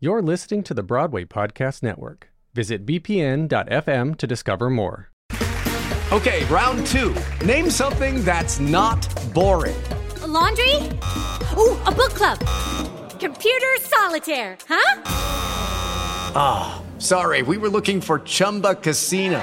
You're listening to the Broadway Podcast Network. Visit bpn.fm to discover more. Okay, round two. Name something that's not boring. A laundry? Ooh, a book club. Computer solitaire, huh? Ah, oh, sorry, we were looking for Chumba Casino.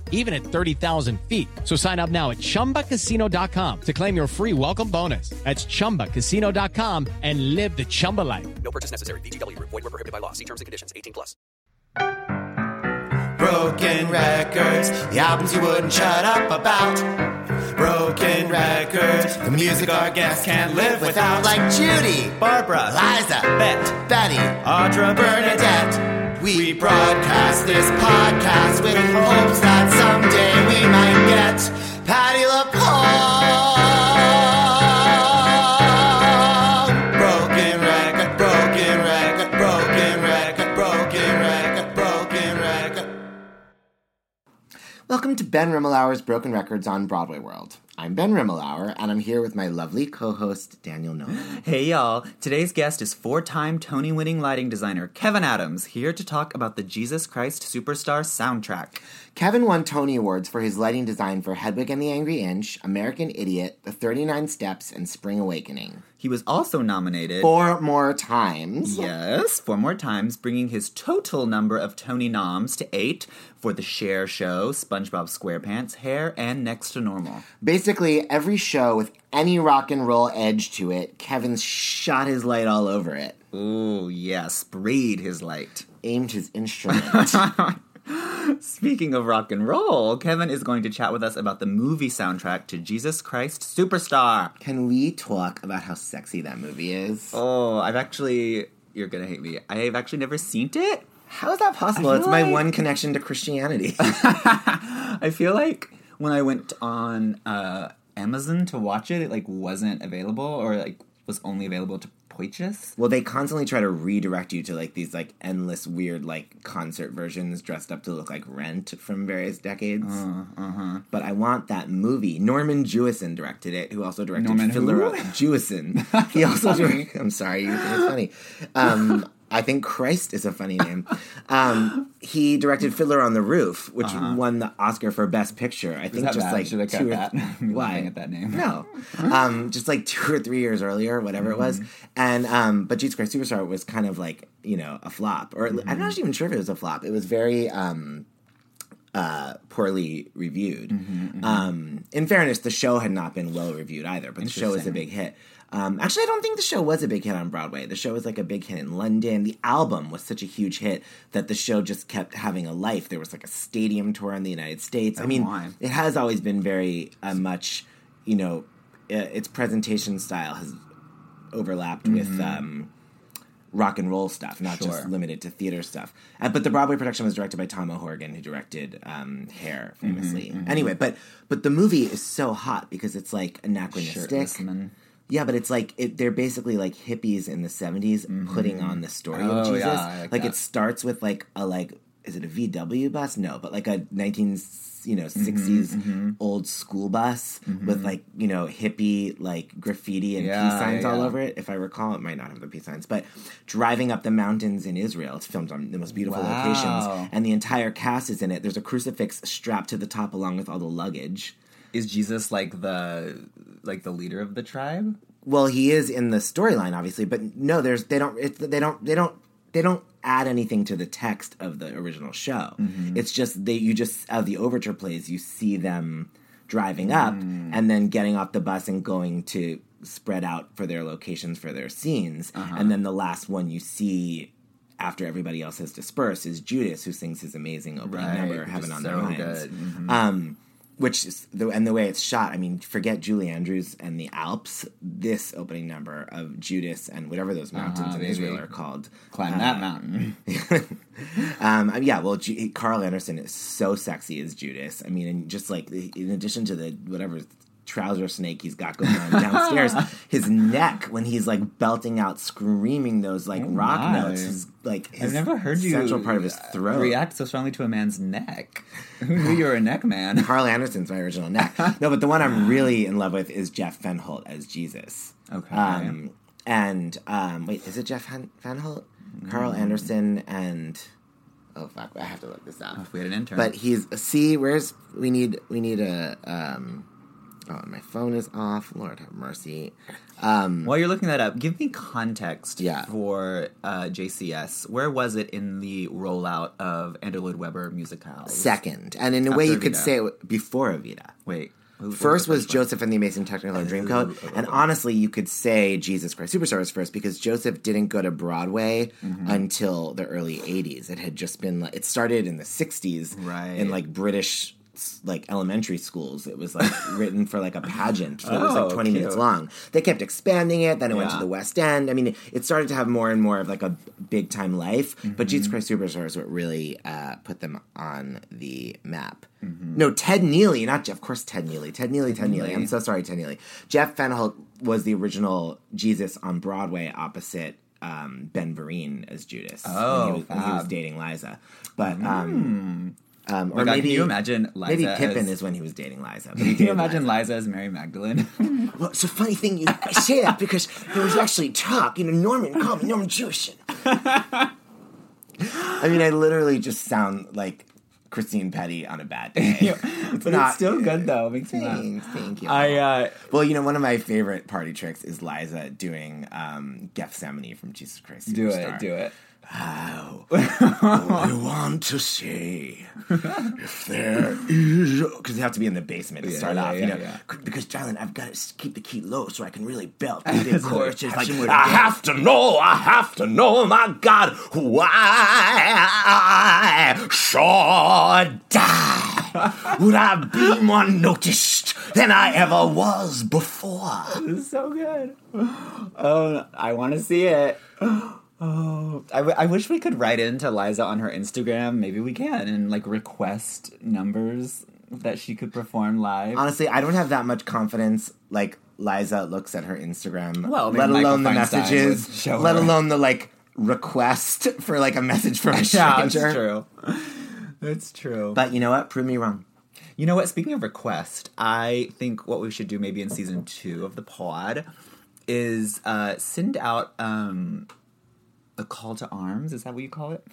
even at 30,000 feet. So sign up now at ChumbaCasino.com to claim your free welcome bonus. That's ChumbaCasino.com and live the Chumba life. No purchase necessary. VGW. Void were prohibited by law. See terms and conditions. 18 plus. Broken records, the albums you wouldn't shut up about. Broken records, the music our guests can't live without. Like Judy, Barbara, Liza, Bet, Betty, Audra, Bernadette. We broadcast this podcast with hopes that someday we might get Patti LuPone. Broken record, broken record, broken record, broken record, broken record. Welcome to Ben Rimalower's Broken Records on Broadway World. I'm Ben Rimalower, and I'm here with my lovely co-host Daniel Nolan. Hey y'all, today's guest is four time Tony winning lighting designer Kevin Adams, here to talk about the Jesus Christ Superstar soundtrack. Kevin won Tony Awards for his lighting design for Hedwig and the Angry Inch, American Idiot, The 39 Steps, and Spring Awakening. He was also nominated Four more times. Yes, four more times, bringing his total number of Tony noms to eight for The Cher Show, SpongeBob SquarePants, Hair, and Next to Normal. Basically, every show with any rock and roll edge to it, Kevin's shot his light all over it, Ooh, yeah, sprayed his light. aimed his instrument. Speaking of rock and roll, Kevin is going to chat with us about the movie soundtrack to Jesus Christ Superstar. Can we talk about how sexy that movie is? Oh, I've actually, you're gonna hate me. I've actually never seen it. How is that possible? It's feel my one connection to Christianity. I feel like when I went on uh, Amazon to watch it, it like wasn't available or like was only available to purchase. well, they constantly try to redirect you to like these like endless weird like concert versions dressed up to look like Rent from various decades. Uh huh. But I want that movie. Norman Jewison directed it, who also directed Norman Jewison. He also directed. I'm sorry, it's funny. Um, I think Christ is a funny name. Um, he directed Fiddler on the Roof, which won the Oscar for Best Picture. I think Uh-huh. just bad? like Should two or that? th- why at that name. No, um, just like two or three years earlier, whatever it was. Mm-hmm. And um, but Jesus Christ Superstar was kind of like you know a flop, or I'm Mm-hmm. not even sure if it was a flop. It was very. Um, uh, poorly reviewed. Mm-hmm, Um, in fairness, the show had not been well reviewed either, but the show was a big hit. Um, actually, I don't think the show was a big hit on Broadway. The show was like a big hit in London. The album was such a huge hit that the show just kept having a life. There was like a stadium tour in the United States. I mean, my. it has always been very uh, much, you know, uh, its presentation style has overlapped with um, rock and roll stuff, not just Mm-hmm. Limited to theater stuff. Uh, but the Broadway production was directed by Tom O'Horgan, who directed um, Hair Mm-hmm, famously. Anyway, but but the movie is so hot because it's like anachronistic. Shirtless men. Yeah, but it's like it, they're basically like hippies in the 70s putting mm-hmm. on the story of Oh, Jesus. yeah, like like it starts with like a like is it a VW bus? No, but like a 19 you know mm-hmm, 60s Mm-hmm, old school bus with mm-hmm. like, you know, hippie like graffiti and Yeah, peace signs all yeah. over it. If I recall, it might not have the peace signs, but driving up the mountains in Israel. It's filmed on the most beautiful Wow. locations and the entire cast is in it. There's a crucifix strapped to the top along with all the luggage. Is Jesus like the like the leader of the tribe? Well, he is in the storyline, obviously, but no, there's they don't it's, they don't they don't they don't add anything to the text of the original show. It's just they you just of the overture plays you see them driving up and then getting off the bus and going to spread out for their locations for their scenes, and then the last one you see. After everybody else has dispersed, is Judas who sings his amazing opening Right, number, "Heaven on so Their Minds." Mhm. Um, which is the and the way it's shot. I mean, forget Julie Andrews and the Alps. This opening number of Judas and whatever those mountains Uh-huh, in baby. Israel are called. Climb that mountain. Um, yeah, well, Carl Anderson is so sexy as Judas. I mean, and just like in addition to the whatever trouser snake he's got going on downstairs, his neck when he's like belting out, screaming those like rock my. notes, is like his I've never heard you central part of his throat. react so strongly to a man's neck. Who knew you were a neck man? Carl Anderson's my original neck. No, but the one I'm really in love with is Jeff Fenholt as Jesus. Okay. Um, and um, wait, is it Jeff Fen- Fenholt? Carl Anderson and oh fuck, I have to look this up. If we had an intern. But he's see, where's we need we need a um. Oh, my phone is off. Lord have mercy. While you're looking that up, give me context Yeah. for uh, JCS. Where was it in the rollout of Andrew Lloyd Webber musicals? Second, and in a way, you could say it before Evita. Wait. who- First was? Joseph and the Amazing Technicolor Dreamcoat, and honestly, you could say Jesus Christ Superstar first because Joseph didn't go to Broadway Mm-hmm. until the early '80s. It had just been like it started in the '60s, Right. In like British like elementary schools, it was like written for like a pageant that was like Oh, 20 minutes long. They kept expanding it, then it went to the West End. I mean, it started to have more and more of like a big time life. But Mm-hmm. Jesus Christ Superstar is what really uh, put them on the map. Mm-hmm. No, Ted Neeley, not Jeff. Of course, Ted Neeley. Ted Neeley. Ted Neeley. I'm so sorry, Ted Neeley. Jeff Fenholt was the original Jesus on Broadway opposite um, Ben Vereen as Judas Oh, when, he was, when he was dating Liza. But um, um, or maybe can you imagine Liza maybe Pippin as- is when he was dating Liza. But Can you imagine Liza. Liza as Mary Magdalene? Well, it's a funny thing you say that because there was actually talk. You know, Norman called me Norman Jewison. I mean, I literally just sound like Christine Pedi on a bad day. but not it's still good though. It makes me laugh. Thank you. I uh, well, you know, one of my favorite party tricks is Liza doing um, Gethsemane from Jesus Christ. do it, do it. How I want to see if there is because they have to be in the basement to Yeah, start yeah, off, yeah, you know. Because darling, I've got to keep the key low so I can really belt the big chorus. Like action I have to know, I have to know, my God, why I should die. Would I be more noticed than I ever was before? This is so good. Oh, I want to see it. Oh, I, w- I wish we could write into Liza on her Instagram. Maybe we can and like request numbers that she could perform live. Honestly, I don't have that much confidence. Like Liza looks at her Instagram, Well, let alone the Feinstein messages, let her. alone the like request for like a message from a yeah, that's true. That's true. But you know what? Prove me wrong. You know what? Speaking of request, I think what we should do maybe in season two of the pod is uh, send out um, a call to arms. Is that what you call it?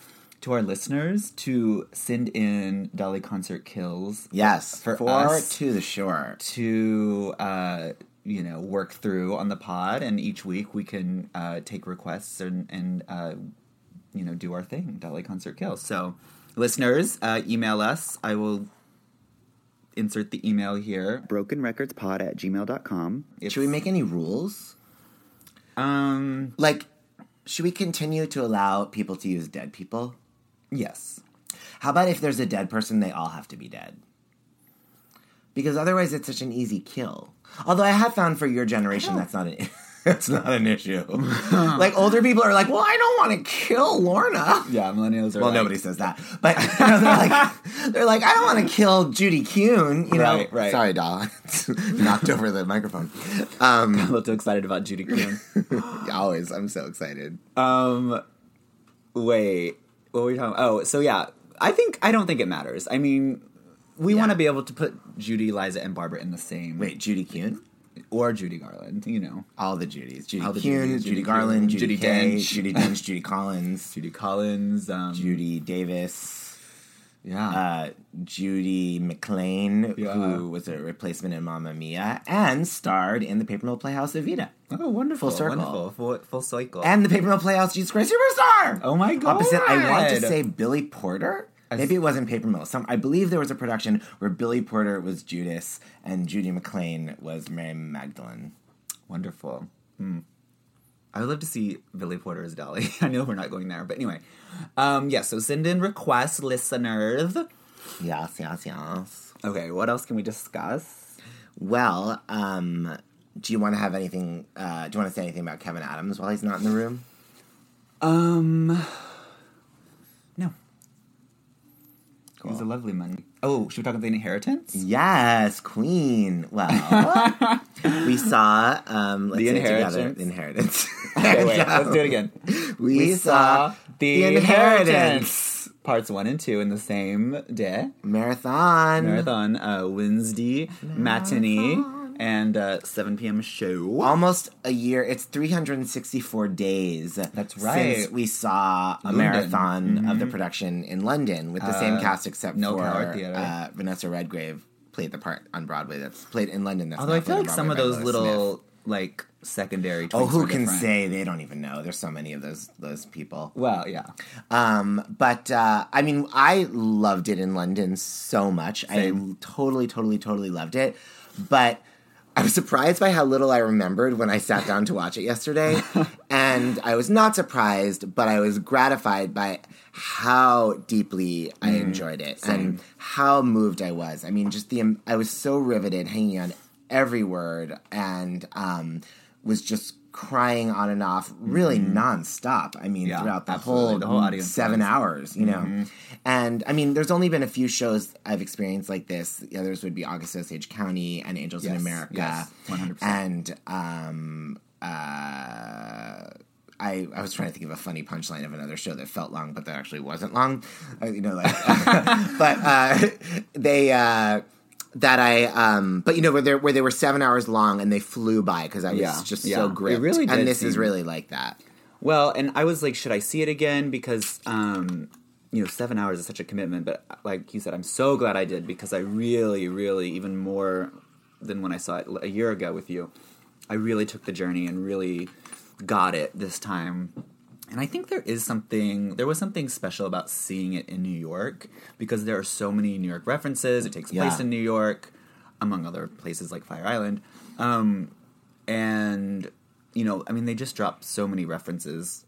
To our listeners to send in Dolly Concert Kills Yes, For for us- to the shore. to uh, you know work through on the pod, and each week we can uh, take requests and and uh, you know do our thing. Dolly Concert Kills. So, listeners, uh, email us. I will insert the email here. brokenrecordspod at gmail.com. It's- Should we make any rules? Um. Like, should we continue to allow people to use dead people? Yes. How about if there's a dead person, they all have to be dead? Because otherwise, it's such an easy kill. Although I have found for your generation, oh. that's not an that's not an issue. like older people are like, well, I don't want to kill Lorna. Yeah. Millennials are. Well, like, nobody says that, but you know, they're like, they're like, I don't want to kill Judy Kuhn. You know, Right, right. Sorry, doll, knocked over the microphone. Um, a little too excited about Judy Kuhn. always, I'm so excited. um. Wait. What were we talking? Oh, so yeah. I think I don't think it matters. I mean, we want to be able to put Judy, Liza, and Barbara in the same. Wait, Judy Kuhn? Or Judy Garland. You know, All the Judys. Judy All the Kuhn, Judy, Judy Garland, Judy, Judi Kay, Dench. Judi Dench, Judy Collins, Judy Collins. Um, Judy Davis, Yeah. uh, Judy McLane, Yeah. who was a replacement in Mamma Mia, and starred in the Paper Mill Playhouse Evita. oh, wonderful. full circle. Wonderful. Full, full cycle. And the Paper Mill Playhouse Jesus Christ Superstar! Oh my god. Opposite, I want to say Billy Porter. Maybe it wasn't Paper Mill. Some, I believe there was a production where Billy Porter was Judas and Judy McLane was Mary Magdalene. Wonderful. Hmm. I would love to see Billy Porter as Dolly. I know we're not going there, but anyway. Um, yeah, so send in requests, listeners. Yes, yes, yes. Okay, what else can we discuss? Well, um, do you want to have anything? Uh, do you want to say anything about Kevin Adams while he's not in the room? Um, no. He was a lovely man. Oh, should we talk about the inheritance? Yes, Queen. Well, we saw um, let's The together, Inheritance. Inheritance. Okay, wait, let's do it again. We, saw The, The inheritance. Inheritance. Parts one and two in the same day. marathon. Marathon, uh, Wednesday, matinee, and uh, 7 p.m. show. Almost a year. It's 364 days. That's right. Since we saw a London. marathon of the production in London with the same Uh, cast, except no for uh, Vanessa Redgrave played the part on Broadway. That's played in London. That's Although I feel like some of those little, Smith. like, secondary Oh, who can different. say? They don't even know. There's so many of those those people. Well, yeah. Um, but uh, I mean, I loved it in London so much. Same. I totally, totally, totally loved it. But I was surprised by how little I remembered when I sat down to watch it yesterday. and I was not surprised, but I was gratified by how deeply I enjoyed it and how moved I was. I mean, just the I was so riveted, hanging on every word, and um, was just crying on and off, really nonstop. I mean, Yeah, throughout the whole, The whole audience seven hours, you know. And I mean, there's only been a few shows I've experienced like this. The others would be August Osage County and Angels in America. yes, 100%. And um, uh, I, I was trying to think of a funny punchline of another show that felt long, but that actually wasn't long. Uh, you know, like, but uh, they. Uh, that I, um, but you know, where they where they were seven hours long and they flew by because I was Yeah, just yeah. so gripped. really did and this is really like that. Well, and I was like, should I see it again? Because, um, you know, seven hours is such a commitment. But like you said, I'm so glad I did because I really, really, even more than when I saw it a year ago with you, I really took the journey and really got it this time. And I think there is something, there was something special about seeing it in New York because there are so many New York references. It takes place Yeah. in New York, among other places like Fire Island. Um, and you know, I mean, they just dropped so many references,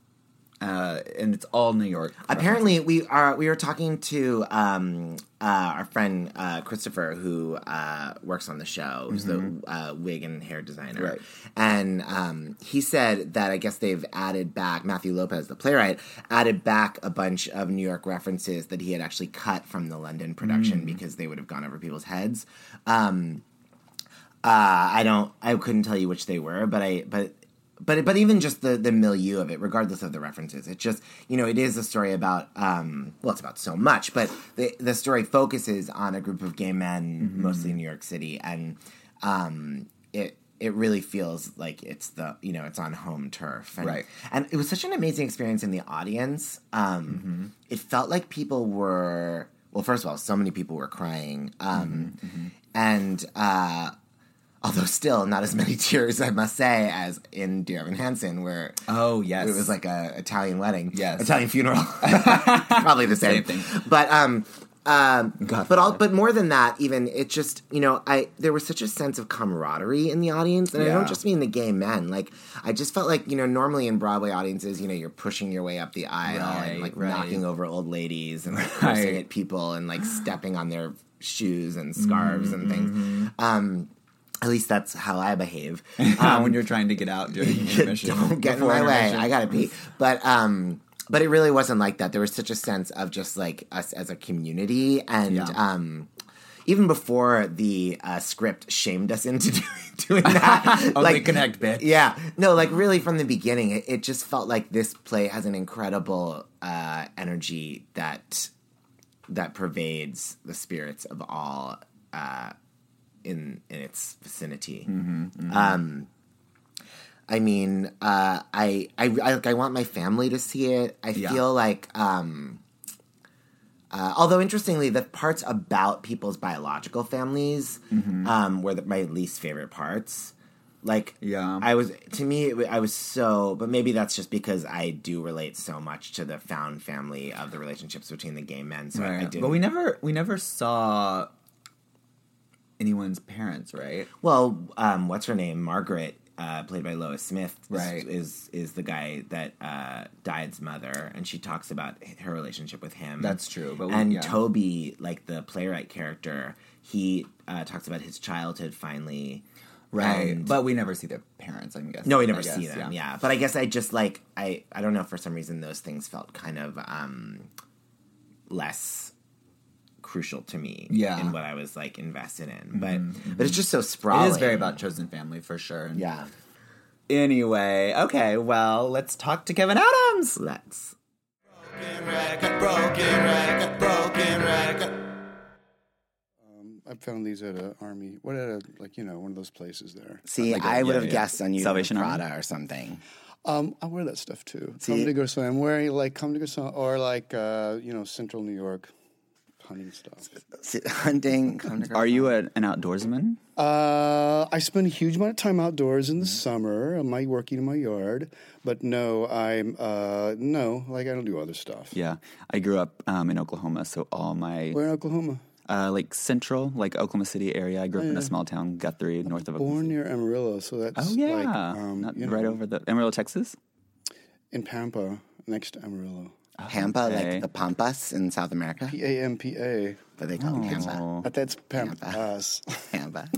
uh, and it's all New York. Apparently, we are we were talking to um, uh, our friend uh, Christopher, who uh, works on the show, who's the uh, wig and hair designer, Right. and um, he said that I guess they've added back Matthew Lopez, the playwright, added back a bunch of New York references that he had actually cut from the London production because they would have gone over people's heads. Um, uh, I don't. I couldn't tell you which they were, but I. But but but even just the the milieu of it, regardless of the references, it just you know it is a story about. Um, well, it's about so much, but the the story focuses on a group of gay men, mostly in New York City, and um, it it really feels like it's the you know it's on home turf, and, Right. And it was such an amazing experience in the audience. Um, It felt like people were well. First of all, so many people were crying, um, and. Uh, Although still not as many tears, I must say, as in Dear Evan Hansen, where Oh yes, it was like a Italian wedding, Yes. Italian funeral, probably the same, Same thing. But um, um, God but all, but more than that, even it just you know, I there was such a sense of camaraderie in the audience, and I don't just mean the gay men. Like I just felt like you know, normally in Broadway audiences, you know, you're pushing your way up the aisle and like right. knocking over old ladies and like cursing Right. at people and like stepping on their shoes and scarves and things. Mm-hmm. Um, at least that's how I behave. Um, when you're trying to get out during intermission. Don't get in my way. I gotta pee. But um, but it really wasn't like that. There was such a sense of just like us as a community, and Yeah. um, even before the uh, script shamed us into doing, doing that. like connect, bit. Yeah, no, like really from the beginning, it, it just felt like this play has an incredible uh, energy that that pervades the spirits of all uh, in in its vicinity. Um, I mean, uh, I, I, I, like, I want my family to see it. I Yeah. feel like, um, uh, although interestingly, the parts about people's biological families Mm-hmm. um, were the, my least favorite parts. Like, Yeah. I was to me, it, I was so, but maybe that's just because I do relate so much to the found family of the relationships between the gay men. So I, I did. But we never we never saw anyone's parents, right? Well, um, what's her name? Margaret. uh, played by Lois Smith, is- Right. is is the guy that uh, Died's mother, and she talks about her relationship with him. That's true, but we- and yeah. Toby, like the playwright character, he uh, talks about his childhood finally. Right. And- but we never see their parents, I'm guessing. no, we I never guess, see them. Yeah. but I guess I just like I I don't know for some reason those things felt kind of um less crucial to me. Yeah. Mm-hmm, in what I was like invested in, but but it's just so sprawling. It is very about chosen family for sure. And yeah. Anyway, okay, well, let's talk to Kevin Adams. Let's. Broken record, broken record, broken record. I found these at a army. What at a like you know one of those places there. See, Like a- I would yeah, have yeah. guessed on you Salvation Prada Army? or something. Um, I wear that stuff too. See? Comme des Garçons. I'm wearing like Comme des Garçons or like uh, you know Central New York hunting stuff. Hunting. Are you a, an outdoorsman? Uh, I spend a huge amount of time outdoors in the Mm-hmm. summer. Am I working in my yard? But no, I'm uh, no like I don't do other stuff. Yeah. I grew up um, in Oklahoma, so all my, Where in Oklahoma? uh, like central, like Oklahoma City area. I grew up in a small town, Guthrie, north of Oklahoma. Born City. near Amarillo, so that's Oh, yeah. like um, Not you right know, over the Amarillo, Texas? in Pampa, next to Amarillo. Pampa, Okay. like the Pampas in South America? P A M P A. But they call it Pampa. Oh. But that's Pampas. Pampa.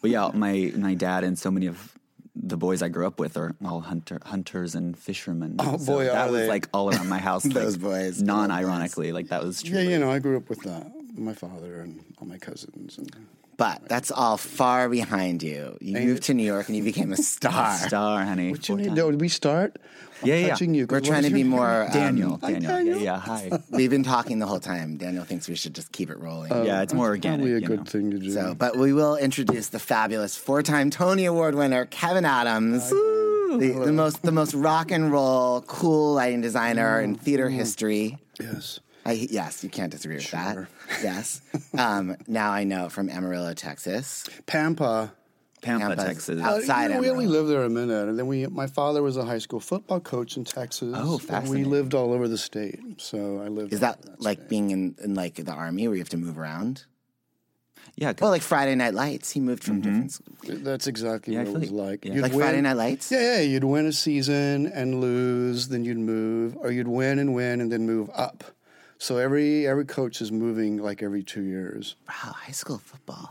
But yeah, my, my dad and so many of the boys I grew up with are all hunter, hunters and fishermen. Oh, So boy, that are was they. like all around my house. Those like, boys. Non-ironically, like that was true. Yeah, you know, I grew up with that. My father and all my cousins. And But that's all far behind you. You moved to New York and you became a star. Star, honey. what you need time. do? Did we start? I'm Yeah, yeah. touching you. 'cause We're trying to be more um, Daniel, Hi, Daniel. Daniel. Yeah, yeah, hi. We've been talking the whole time. Daniel thinks we should just keep it rolling. yeah, it's more organic. Probably a good know. thing to do. So, but we will introduce the fabulous four-time Tony Award winner Kevin Adams, the, the most the most rock and roll, cool lighting designer in theater history. yes. I, yes, you can't disagree with Sure. that. Yes. um, now I know from Amarillo, Texas. Pampa. Pampa, Pampa's Texas. Outside Uh, you know, we only lived there a minute, and then we. My father was a high school football coach in Texas. Oh, and We lived all over the state, so I lived. Is all that like state. being in, in like the army where you have to move around? Yeah, Well, like Friday Night Lights. He moved from different. Schools. That's exactly Yeah, what it was like- like. yeah. You'd Like Friday Night Lights? Yeah, yeah. You'd win a season and lose, then you'd move, or you'd win and win and then move up. So every every coach is moving like every two years. Wow, high school football.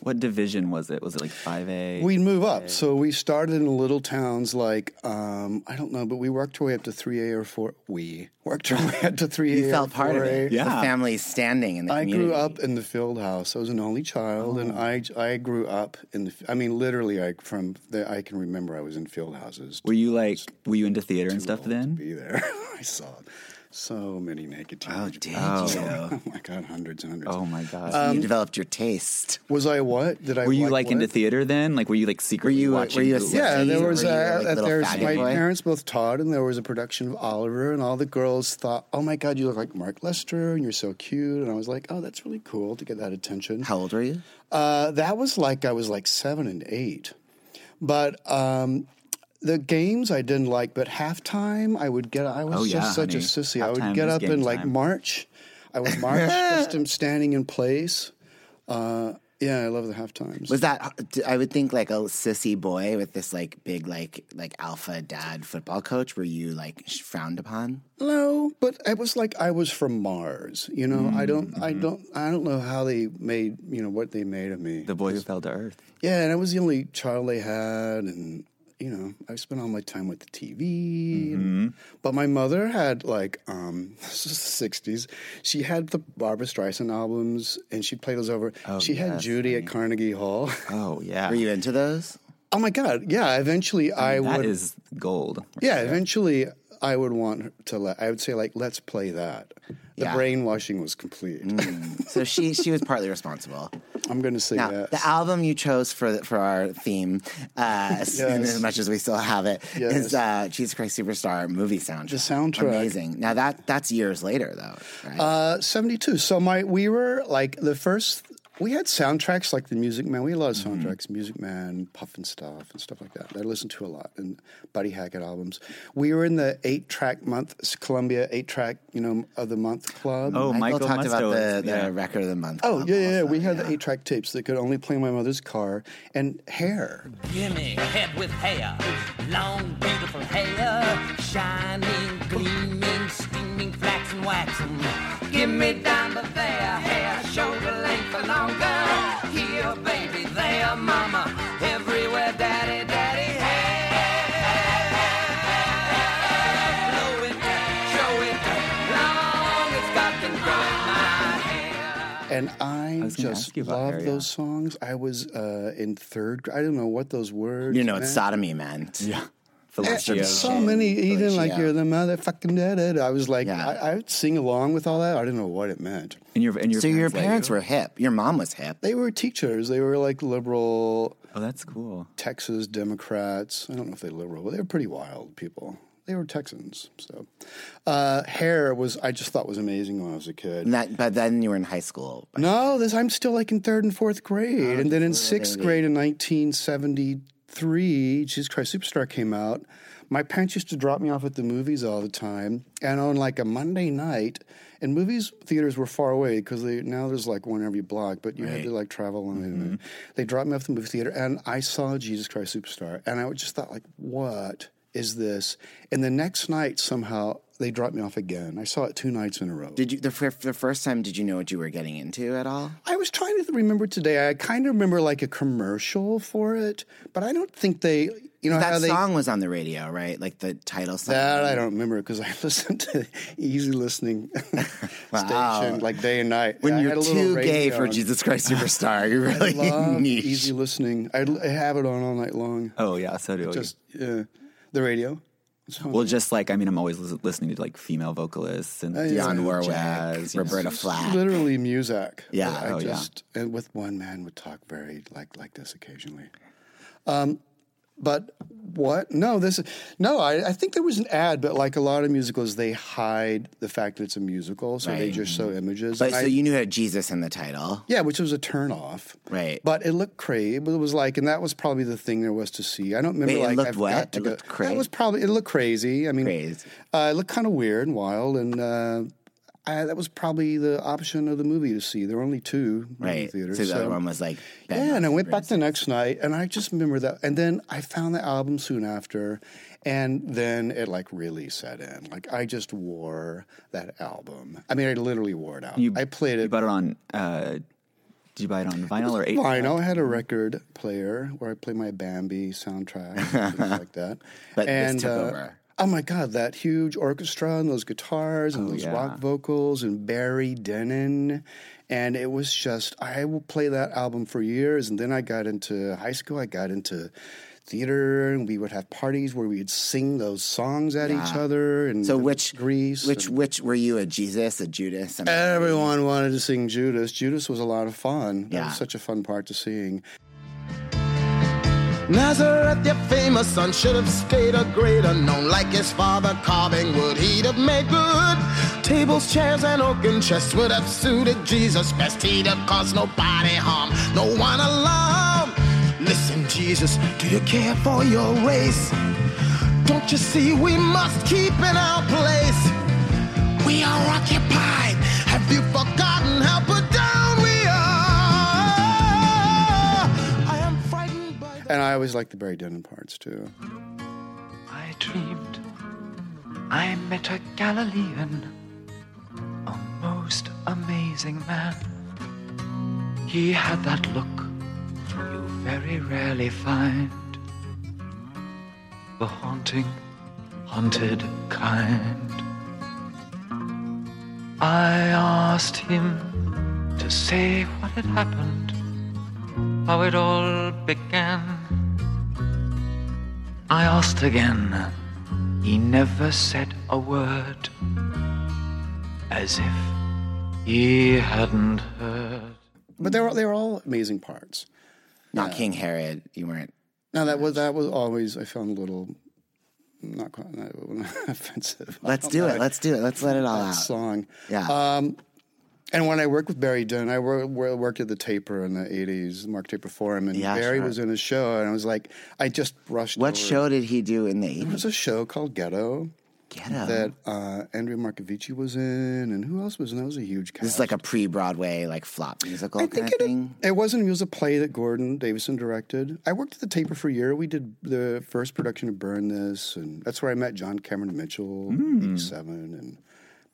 What division was it? Was it like 5A? We'd move up. So we started in little towns like um, I don't know, but we worked our way up to three A or four. We worked our way up to three A. You felt part of it. Yeah. The family's standing in the I community. grew up in the field house. I was an only child, and Oh. I I grew up in the. I mean, literally, I from the I can remember I was in field houses. were you like, were you into theater and stuff old to then? be there. I saw so many naked Oh, teenagers. did Oh. you? Oh my god, hundreds and hundreds. Oh my God. you developed your taste. Was I what? Did I? were you like what? into theater then? Like, were you like secretly you- were watching? you a bootleg- Yeah, there Were was you, a, like, uh, little there's faggot my boy? parents both taught, and there was a production of Oliver, and all the girls thought, "Oh my God, you look like Mark Lester, and you're so cute." And I was like, "Oh, that's really cool to get that attention." How old were you? Uh, that was like I was like seven and eight, but um, the games I didn't like. But halftime, I would get. I was Oh, just yeah, such a honey. sissy. I would get up and like time. march. I would march, just standing in place. Uh, yeah, I love the half times. Was that? I would think like a sissy boy with this like big like like alpha dad football coach. Were you like frowned upon? No, but it was like I was from Mars. You know, I don't, I Mm-hmm. don't, I don't know how they made, you know, what they made of me. The boy who fell to earth. Yeah, and I was the only child they had, and you know, I spent all my time with the TV. Mm-hmm. but my mother had like, um, this is the '60s. She had the Barbra Streisand albums, and she'd play those over. she had Oh, yes, Judy at Carnegie Hall. Oh yeah. Were you into those? oh my God! Yeah, eventually I, That would. is gold. yeah, eventually I would want to let. I would say like, let's play that. The Yeah. brainwashing was complete. So she she was partly responsible. I'm going to say Now, yes. the album you chose for for our theme, uh, as, as much as we still have it, is Yes. uh, Jesus Christ Superstar movie soundtrack. The soundtrack. amazing. Now that that's years later though, right? Uh, 72. So my we were like the first we had soundtracks like the Music Man. We had a lot of Mm-hmm. soundtracks, Music Man, Pufnstuf, and stuff like that. I listened to a lot, and Buddy Hackett albums. We were in the eight track month, Columbia eight track, you know, of the month club. Oh, Michael, Michael talked about the, the yeah. record of the month. Oh club yeah, yeah. also, We had the eight track tapes that could only play in my mother's car and hair. Gimme head with hair, long beautiful hair, shining, gleaming, steaming, flaxen, waxen. Gimme down to there, hair, shoulder length or longer. Here, baby, there, mama, everywhere, daddy, daddy, hair. Blow it, show it, long as God can grow it, my hair. And I, was gonna just ask love hair, yeah. those songs. I was uh, in third. grade. I don't know what those words. You know what meant. sodomy man. Yeah. Yeah, Felicia. so many, even like you're the motherfucking dead. I was like, Yeah. I, I would sing along with all that. I didn't know what it meant. And your, and your So your parents you? were hip. Your mom was hip. They were teachers. They were like liberal Oh, that's cool. Texas Democrats. I don't know if they liberal, but they were pretty wild people. They were Texans. So, uh, hair was I just thought was amazing when I was a kid. And that, but then you were in high school. No, this I'm still like in third and fourth grade, and then in sixth grade in 1973, Jesus Christ Superstar came out. My parents used to drop me off at the movies all the time, and on like a Monday night, and movies theaters were far away because they now there's like one every block, but you had to like travel. And mm-hmm. they dropped me off at the movie theater, and I saw Jesus Christ Superstar, and I just thought like, what is this? And the next night somehow they dropped me off again. I saw it two nights in a row. Did you the, the first time? Did you know what you were getting into at all? I was trying to remember today. I kind of remember like a commercial for it, but I don't think they, you know, how That they. song was on the radio, right? Like the title song. that I don't remember because I listened to easy listening Wow. station like day and night. When I you're had a little too gay for on. Jesus Christ Superstar, you're I really niche. easy listening. I, I have it on all night long. Oh, yeah, so do I Just yeah, the radio. It's. Well, just like, I mean, I'm always listening to like female vocalists and yeah. Dionne Warwick, jazz. Roberta Flack. literally music. Yeah. I Oh, yeah. just and with one man would talk very like like this occasionally. Um, but what? No, this no. I, I think there was an ad, but like a lot of musicals, they hide the fact that it's a musical, so they just show images. But I- so you knew it had Jesus in the title, yeah, which was a turn off. right? But it looked crazy. But it was like, and that was probably the thing there was to see. I don't remember. Wait, it like, looked I've what? got to It go- looked cra- That was probably it looked crazy. I mean, Crazy. Uh, it looked kind of weird and wild, and uh, I, that was probably the option of the movie to see. There were only two movie right. theaters. so the other one was like Ben yeah, and I went back the next night, and I just remember that. And then I found the album soon after, and then it like really set in. Like I just wore that album. I mean, I literally wore it out. You, I played You it bought it on, uh, did you buy it on vinyl or eight? vinyl. I had a record player where I play my Bambi soundtrack, and things like that. But this and took uh, over. Oh my God, that huge orchestra and those guitars and Oh, those yeah. rock vocals and Barry Dennen. And it was just, I will play that album for years. And then I got into high school, I got into theater, and we would have parties where we'd sing those songs at each other. And So which Grease. Which and- which were you a Jesus, a Judas? I mean, Everyone wanted to sing Judas. Judas was a lot of fun. That Yeah. was such a fun part to sing. Nazareth, your famous son, should have stayed a greater known. Like his father carving wood, he'd have made good. Tables, chairs, and oaken chests would have suited Jesus best. He'd have caused nobody harm, no one alarm. Listen, Jesus, do you care for your race? Don't you see we must keep in our place? We are occupied. Have you forgotten how put And I always liked the Barry Dennen parts too. I dreamed I met a Galilean, a most amazing man. He had that look you very rarely find, the haunting, haunted kind. I asked him to say what had happened, how it all began. I asked again. He never said a word, as if he hadn't heard. But they were they were all amazing parts. not King Herod. You weren't. Now that was that was always I found a little not quite not, offensive. Let's don't do know. it. Let's do it. Let's let it all that out. song. Yeah. Um, And when I worked with Barry Dunn, I wor- wor- worked at the Taper in the '80s, Mark Taper Forum, and Yeah, Barry sure. was in a show, and I was like, I just brushed. What show it. did he do in the There 80s? was a show called Ghetto. Ghetto. That uh, Andrea Marcovicci was in, and who else was in? That was a huge cast. This is like a pre-Broadway, like flop musical kind of thing. It wasn't. It was a play that Gordon Davidson directed. I worked at the Taper for a year. We did the first production of Burn This, and that's where I met John Cameron Mitchell, Hmm. '87, and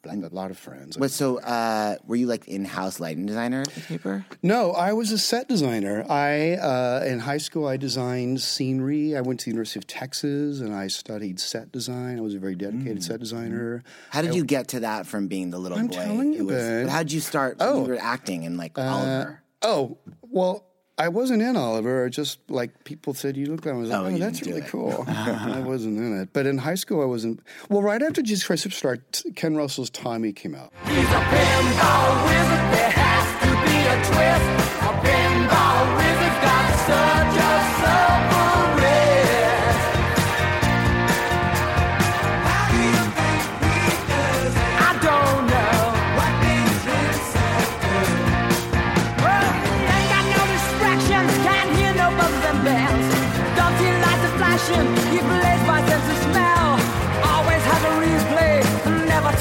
blah, a lot of friends. But so, uh, were you like in-house lighting designer at the Taper? No, I was a set designer. I uh, in high school I designed scenery. I went to the University of Texas and I studied set design. I was a very dedicated set designer. How did I- you get to that from being the little I'm boy? telling you, was- Ben. How'd you start? Oh. you were acting in like Uh, Oliver. Oh, well, I wasn't in Oliver. Just like people said, you look like I was like, Oh, oh, that's really it. cool. I wasn't in it. But in high school, I wasn't. Well, right after Jesus Christ Superstar, t- Ken Russell's Tommy came out.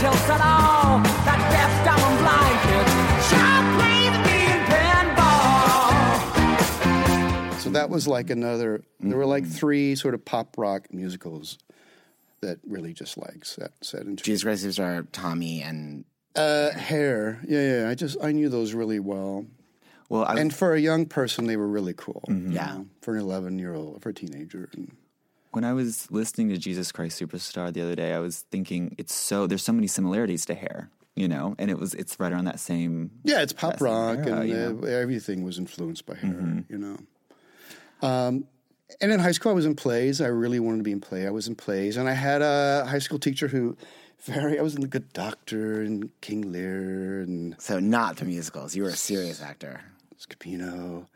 Tilts at all. That deaf, dumb, and blind kid sure plays me in pinball. So that was like another. There were like three sort of pop rock musicals that really just like set set into Jesus Christ Superstar, Tommy, and uh, hair. Yeah, yeah. I just I knew those really well. Well, I, and for a young person, they were really cool. you Yeah. know, for an eleven year old, for a teenager. And, when I was listening to Jesus Christ Superstar the other day, I was thinking it's so there's so many similarities to Hair, you know, and it was it's right around that same. Yeah, it's pop rock, era, and you know? Mm-hmm. everything was influenced by her. You know. Um, and in high school, I was in plays. I really wanted to be in play. I was in plays, and I had a high school teacher who very. I was in The Good Doctor and King Lear and so not the musicals. You were a serious actor. Scapino.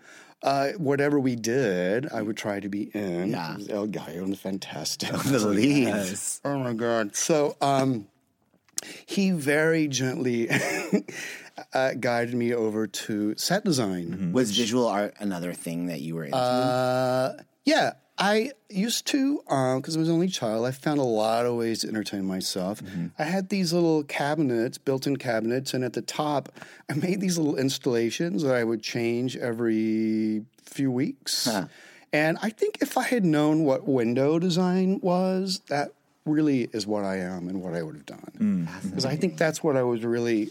Uh, whatever we did, I would try to be in. Yeah. It was El Gallo and the Fantastic. The lead. Yes. Oh my God. So um, he very gently uh, guided me over to set design. Was visual art another thing that you were into? Uh, yeah, I used to um, because I was an only child. I found a lot of ways to entertain myself. Mm-hmm. I had these little cabinets, built-in cabinets, and at the top, I made these little installations that I would change every few weeks. And I think if I had known what window design was, that really is what I am and what I would have done. Mm. Because I think that's what I was really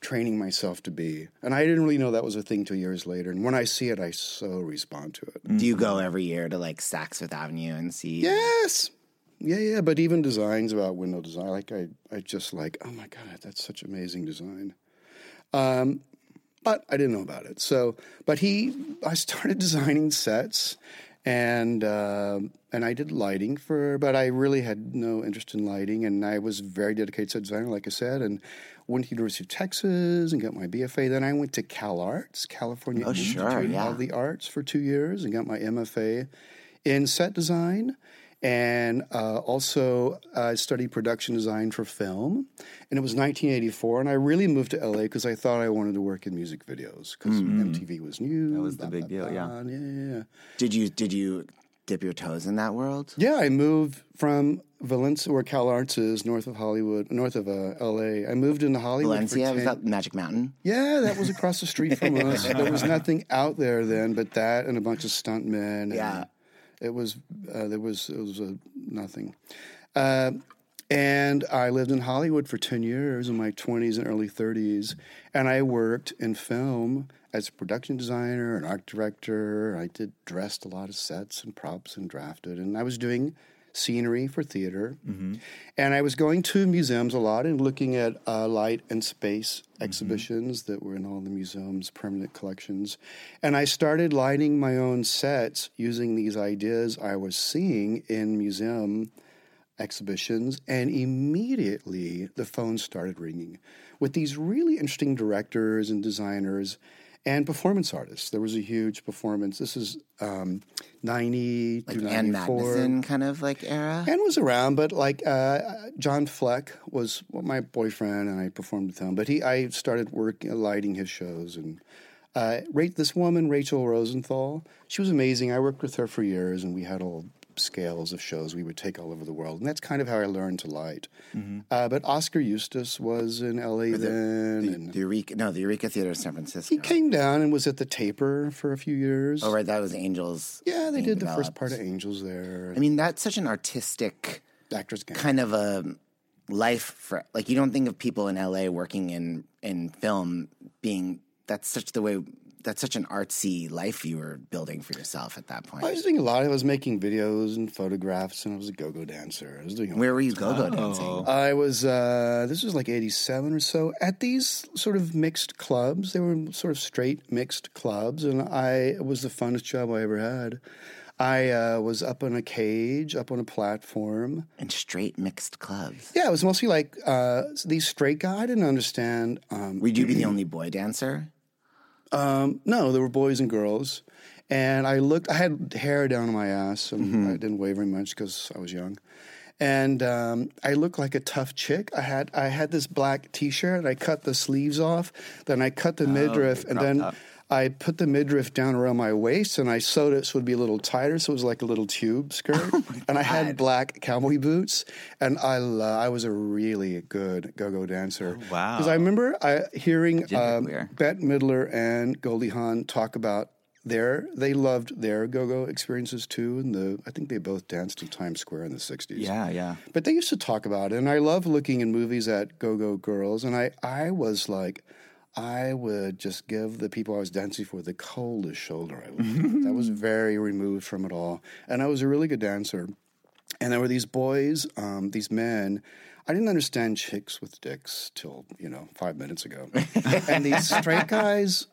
training myself to be. And I didn't really know that was a thing till years later. And when I see it, I so respond to it. Do you go every year to like Saks Fifth Avenue and see? Yes. Yeah, yeah. But even designs about window design, like I, I just like, oh my God, that's such amazing design. Um, but I didn't know about it. So, but he, I started designing sets, and um and I did lighting for, but I really had no interest in lighting, and I was very dedicated set designer, like I said, and went to University of Texas and got my BFA. Then I went to Cal Arts, California Oh, sure, Institute yeah. of the Arts, for two years, and got my MFA in set design. And uh, also, I studied production design for film. And it was 1984. And I really moved to LA because I thought I wanted to work in music videos because MTV was new. That was the big blah, deal, blah. Yeah, yeah, yeah. Did you did you dip your toes in that world? Yeah, I moved from Valencia, where Cal Arts is, north of Hollywood, north of uh, LA. I moved into Hollywood. Valencia was that Magic Mountain? Yeah, that was across the street from us. There was nothing out there then but that and a bunch of stuntmen. and Yeah. it was uh, there was it was uh, nothing. Uh, and I lived in Hollywood for ten years in my twenties and early thirties, and I worked in film as a production designer, and art director. I did dressed a lot of sets and props and drafted, and I was doing scenery for theater. And I was going to museums a lot and looking at uh, light and space exhibitions that were in all the museums' permanent collections. And I started lighting my own sets using these ideas I was seeing in museum exhibitions. And immediately the phone started ringing with these really interesting directors and designers. And performance artists. There was a huge performance. This is um, ninety Like ninety four. Magnuson kind of like era. Ann was around, but like uh, John Fleck was my boyfriend, and I performed with him. But he, I started working, lighting his shows, and uh, rate this woman, Rachel Rosenthal. She was amazing. I worked with her for years, and we had scales of shows we would take all over the world, and that's kind of how I learned to light. Uh, but Oskar Eustis was in L.A. then, The, and the Eureka, no, the Eureka Theater in San Francisco. he came down and was at the Taper for a few years. Oh, right, that was Angels. Yeah, they did the first part of Angels there. I mean, that's such an artistic Actors kind of a life for like you don't think of people in LA working in in film being that's such the way that's such an artsy life you were building for yourself at that point. I was doing a lot. I was making videos and photographs, and I was a go-go dancer. I was doing. Where were you go-go dancing? I was. Uh, this was like '87 or so. At these sort of mixed clubs, they were sort of straight mixed clubs, and I it was the funnest job I ever had. I uh, was up on a cage, up on a platform. In straight mixed clubs. Yeah, it was mostly like uh, these straight guys. I didn't understand. Um, Would you be the only boy dancer? Um, no, there were boys and girls, and I looked. I had hair down my ass, and Mm-hmm. I didn't weigh very much because I was young. And um, I looked like a tough chick. I had I had this black T-shirt. and I cut the sleeves off. Then I cut the midriff, and then top. I put the midriff down around my waist, and I sewed it so it would be a little tighter, so it was like a little tube skirt. and I had black cowboy boots, and I lo- I was a really good go-go dancer. wow. Because I remember I, hearing um. Bette Midler and Goldie Hawn talk about their they loved their go-go experiences too and the I think they both danced in Times Square in the 60s. Yeah, yeah. But they used to talk about it and I love looking in movies at go-go girls and I I was like I would just give the people I was dancing for the coldest shoulder. I was, I was very removed from it all. And I was a really good dancer. And there were these boys, um, these men. I didn't understand chicks with dicks till, you know, five minutes ago. and these straight guys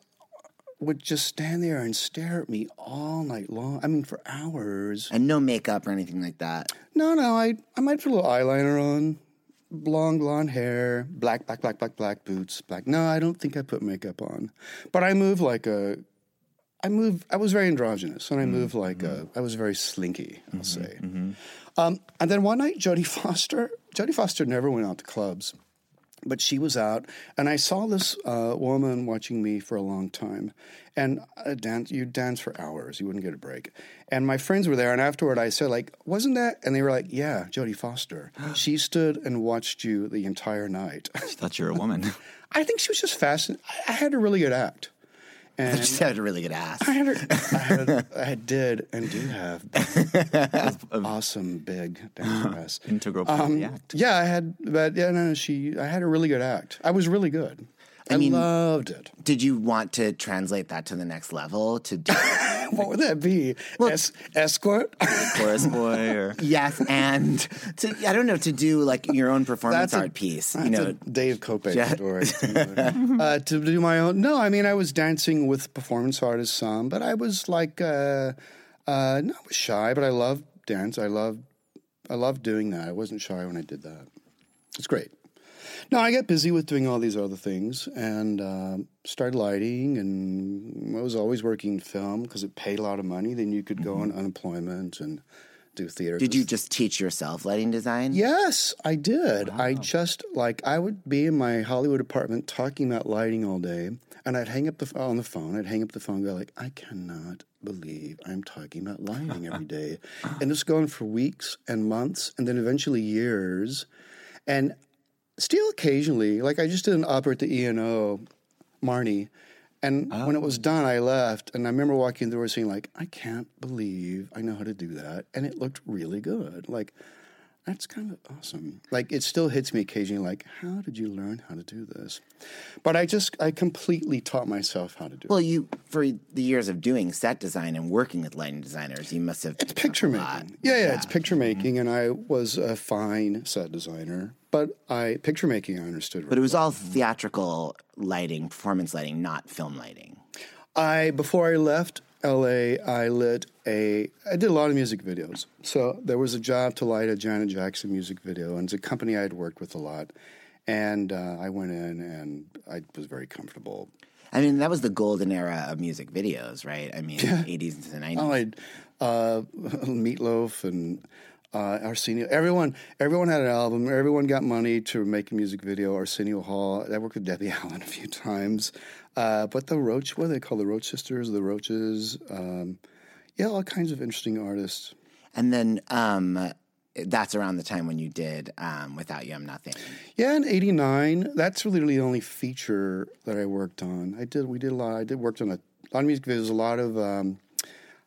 would just stand there and stare at me all night long. I mean, for hours. And no makeup or anything like that. No, no, I, I might put a little eyeliner on, long blonde hair, black, black, black, black, black boots, black. No, I don't think I put makeup on. But I move like a. I move. I was very androgynous, and I mm-hmm. move like a. Mm-hmm. I was very slinky. I'll mm-hmm. say. Um, and then one night, Jodie Foster. Jodie Foster never went out to clubs, but she was out, and I saw this uh, woman watching me for a long time, and uh, dance. You dance for hours. You wouldn't get a break. And my friends were there, and afterward, I said, "Like, wasn't that?" And they were like, "Yeah, Jodie Foster. she stood and watched you the entire night." I thought you were a woman. I think she was just fascinating. I, I had a really good act. I just had a really good ass. I had, a, I, had I did and do have awesome big ass. Integral part of Um, the act. yeah, I had, but yeah, no, she. I had a really good act. I was really good. I, mean- loved it. Did you want to translate that to the next level? To do What would that be? Es- escort. Chorus boy or yes, and to I don't know to do like your own performance a- art piece. You know, Dave Kopech Yeah. story. uh, to do my own. No, I mean I was dancing with performance artists some, but I was like, uh, uh, no, I was shy, but I love dance. I love I loved doing that. I wasn't shy when I did that. It's great. No, I got busy with doing all these other things and um started lighting, and I was always working film because it paid a lot of money. Then you could go on unemployment and do theater. Mm-hmm. did you just teach yourself lighting design? Yes, I did. I just like I would be in my Hollywood apartment talking about lighting all day, and I'd hang up the on the phone. I'd hang up the phone, and go like, I cannot believe I'm talking about lighting every day, and it's going for weeks and months, and then eventually years, and still occasionally, like I just did an opera at the E and O, Marnie. And ah. when it was done, I left, and I remember walking through and saying, "Like, I can't believe I know how to do that," and it looked really good. Like, that's kind of awesome. Like it still hits me occasionally. Like, how did you learn how to do this? But I just I completely taught myself how to do Well, it. Well, you for the years of doing set design and working with lighting designers, you must have It's picture making. Yeah, yeah, it's picture mm-hmm. making, and I was a fine set designer. But I picture making I understood. But it was all theatrical lighting, performance lighting, not film lighting. I before I left LA, I lit a. I did a lot of music videos. So there was a job to light a Janet Jackson music video, and it's a company I had worked with a lot. And uh, I went in, and I was very comfortable. I mean, that was the golden era of music videos, right? I mean, Yeah. 80s into the 90s. Oh, uh, Meatloaf and uh, Arsenio. Everyone, everyone had an album. Everyone got money to make a music video. Arsenio Hall. I worked with Debbie Allen a few times. Uh, but the Roach, what do they call the Roach sisters? The Roaches. Um, yeah, all kinds of interesting artists. And then um, that's around the time when you did um, Without You, I'm Nothing. Yeah, in '89, that's really the only feature that I worked on. I did, we did a lot. I did worked on a lot of music videos, a lot of um,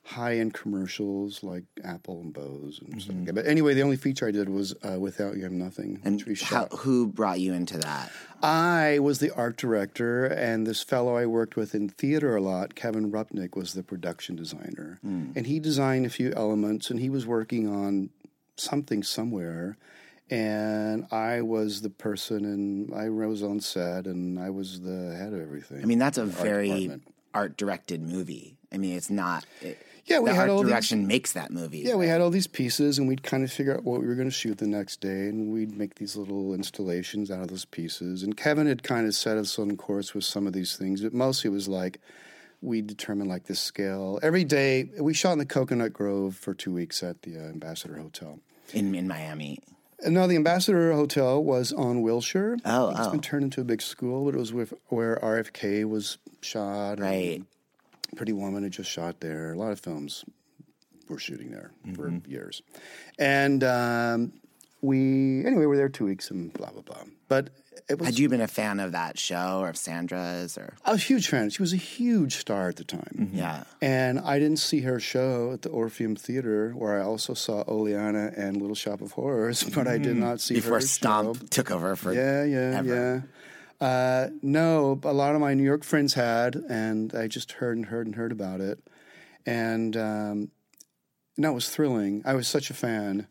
high-end commercials like Apple and Bose and stuff like that. But anyway, the only feature I did was uh, "Without You, I'm Nothing." And how, who brought you into that? I was the art director, and this fellow I worked with in theater a lot, Kevin Rupnik, was the production designer. And he designed a few elements, and he was working on something somewhere. And I was the person, and I was on set, and I was the head of everything. I mean, that's a very art directed movie. I mean, it's not. It, Yeah, we the had all these- direction makes that movie. Yeah, we had all these pieces, and we'd kind of figure out what we were going to shoot the next day, and we'd make these little installations out of those pieces. And Kevin had kind of set us on course with some of these things, but mostly it was like we determined like this scale every day. We shot in the Coconut Grove for two weeks at the uh, Ambassador Hotel. in in Miami. And no, the Ambassador Hotel was on Wilshire. Oh, it's oh. been turned into a big school, but it was with where RFK was shot. Right. Pretty Woman had just shot there. A lot of films were shooting there for mm-hmm. years. And um, we, anyway, we were there two weeks and blah, blah, blah. But it was. Had you been a fan of that show or of Sandra's or? I was a huge fan. She was a huge star at the time. Mm-hmm. Yeah. And I didn't see her show at the Orpheum Theater, where I also saw Oleanna and Little Shop of Horrors, but I did mm. not see Before her Before Stomp show. took over for Yeah, yeah, ever. yeah. Uh, no, a lot of my New York friends had, and I just heard and heard and heard about it. And um, it was thrilling. I was such a fan.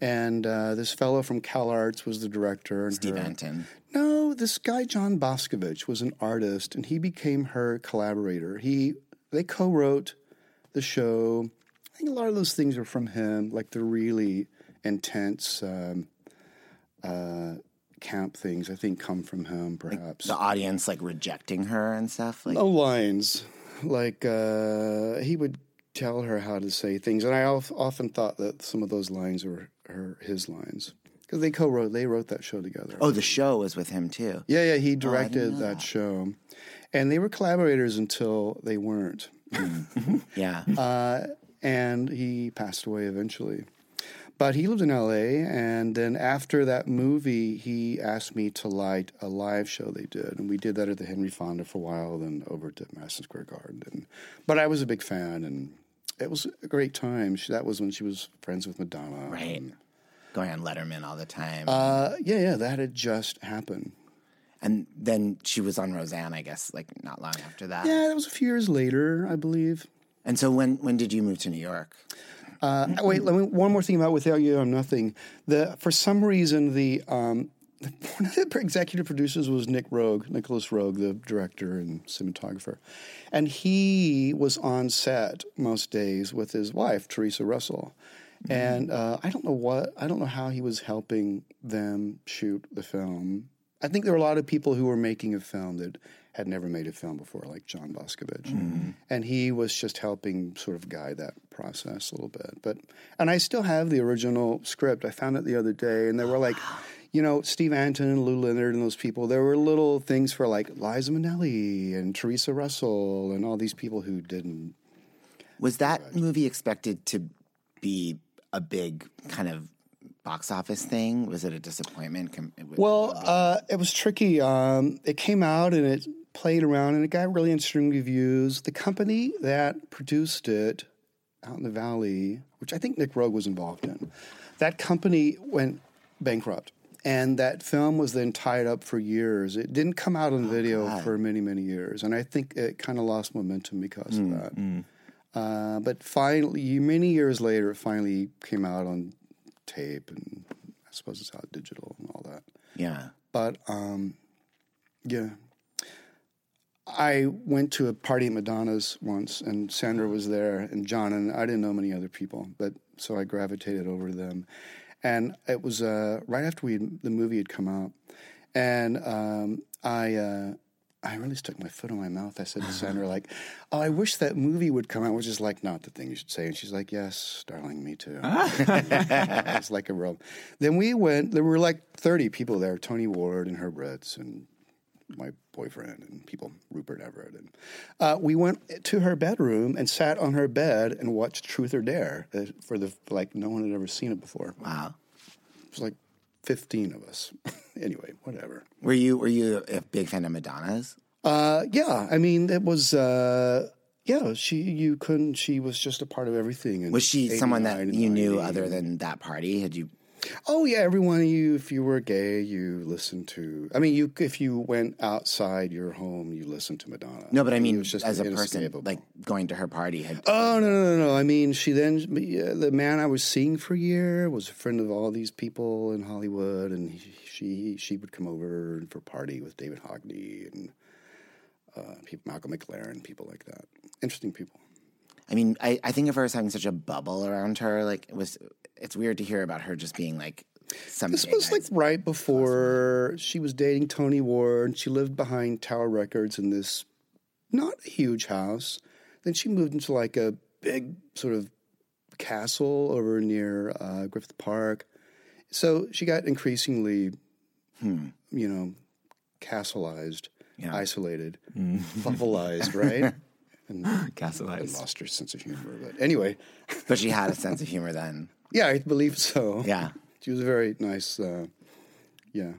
And uh, this fellow from Cal Arts was the director. And Steve her- Anton. no, this guy John Boskovich was an artist, and he became her collaborator. He they co-wrote the show. I think a lot of those things are from him, like the really intense um, uh, camp things. I think come from him, perhaps. The audience like rejecting her and stuff. Like no lines, like uh, he would tell her how to say things, and I of- often thought that some of those lines were her his lines because they co-wrote. They wrote that show together. oh, the show was with him too. Yeah, yeah, he Oh, I didn't directed that. show, and they were collaborators until they weren't. Yeah. Uh, and he passed away eventually. But he lived in L.A., and then after that movie, he asked me to light a live show they did, and we did that at the Henry Fonda for a while, then over to Madison Square Garden. And, but I was a big fan, and it was a great time. She, that was when she was friends with Madonna. Right. And, Going on Letterman all the time. uh, yeah, yeah, that had just happened. and then she was on Roseanne, I guess, like not long after that. Yeah, that was a few years later, I believe. And so when when did you move to New York? Uh, wait, let me, one more thing about Without You, I'm Nothing. The for some reason the um, one of the executive producers was Nick Roeg, Nicolas Roeg, the director and cinematographer, and he was on set most days with his wife Theresa Russell. And uh, I don't know what I don't know how he was helping them shoot the film. I think there were a lot of people who were making a film that had never made a film before, like John Boskovich, and he was just helping sort of guide that process a little bit. But and I still have the original script. I found it the other day, and there were like, you know, Steve Anton and Lou Leonard and those people. There were little things for like Liza Minnelli and Theresa Russell and all these people who didn't. Was that movie expected to be a big kind of box office thing? Was it a disappointment? Well, uh, it was tricky. Um, it came out and it played around and it got really interesting reviews. The company that produced it out in the valley, which I think Nick Roeg was involved in, that company went bankrupt. And that film was then tied up for years. It didn't come out on video God. for many, many years. And I think it kind of lost momentum because of that. Uh, but finally, many years later, it finally came out on tape and I suppose it's out digital and all that. yeah. But um, yeah, I went to a party at Madonna's once, and Sandra was there, and John, and I didn't know many other people, but so I gravitated over to them, and it was uh, right after we the movie had come out, and um, I. Uh, I really stuck my foot in my mouth. I said to Sandra, like, "Oh, I wish that movie would come out," which is like not the thing you should say. And she's like, "Yes, darling, me too." it's like a real. Then we went. There were like thirty people there: Tony Ward and Herb Ritts and my boyfriend and people, Rupert Everett. And uh, we went to her bedroom and sat on her bed and watched Truth or Dare uh, for the like no one had ever seen it before. Wow. It was like fifteen of us. anyway, whatever. Were you were you a big fan of Madonna's? Uh, yeah, I mean, it was. Uh, yeah, she. You couldn't. She was just a part of everything. Was she someone that you knew other than that party? Had you? Oh yeah, everyone. You, if you were gay, you listened to. I mean, you if you went outside your home, you listened to Madonna. No, but I it mean, was just as a person, like going to her party. Had Oh no, no, no, no! I mean, she then the man I was seeing for a year was a friend of all these people in Hollywood, and he, she she would come over for a party with David Hockney and uh, people, Malcolm McLaren, people like that. Interesting people. I mean, I, I think of her as having such a bubble around her. Like it was, it's weird to hear about her just being like some. This was like right before she was dating Tony Ward. She lived behind Tower Records in this not a huge house. Then she moved into like a big sort of castle over near uh, Griffith Park. So she got increasingly, you know, castleized, isolated, bubbleized, right? And Castleized. lost her sense of humor. But anyway, but she had a sense of humor then. yeah, I believe so. Yeah. She was a very nice, uh, yeah.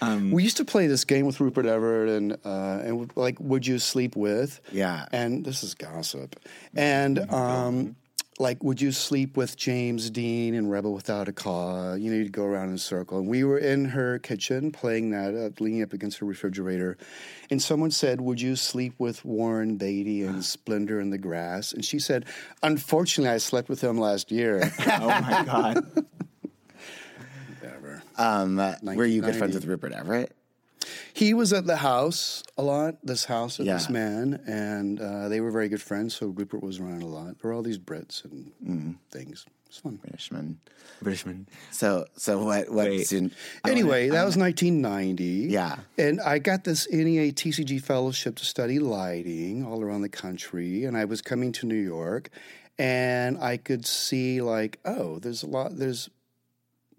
Um, we used to play this game with Rupert Everett and uh, and like, would you sleep with? Yeah. And this is gossip. And um, like, would you sleep with James Dean in Rebel Without a Cause? You know, you'd go around in a circle. And we were in her kitchen playing that, uh, leaning up against her refrigerator. And someone said, Would you sleep with Warren Beatty and Splendor in the Grass? And she said, Unfortunately, I slept with him last year. oh my god. Whatever. Um, uh, were you good friends with Rupert Everett? He was at the house a lot, this house of this man, and uh, they were very good friends. So Rupert was around a lot. There were all these Brits and Mm. things. It's fun. Britishman. Britishman. So, so what? What? Wait. student- Anyway, that was 1990. Yeah. And I got this NEA TCG fellowship to study lighting all around the country. And I was coming to New York and I could see, like, oh, there's a lot, there's,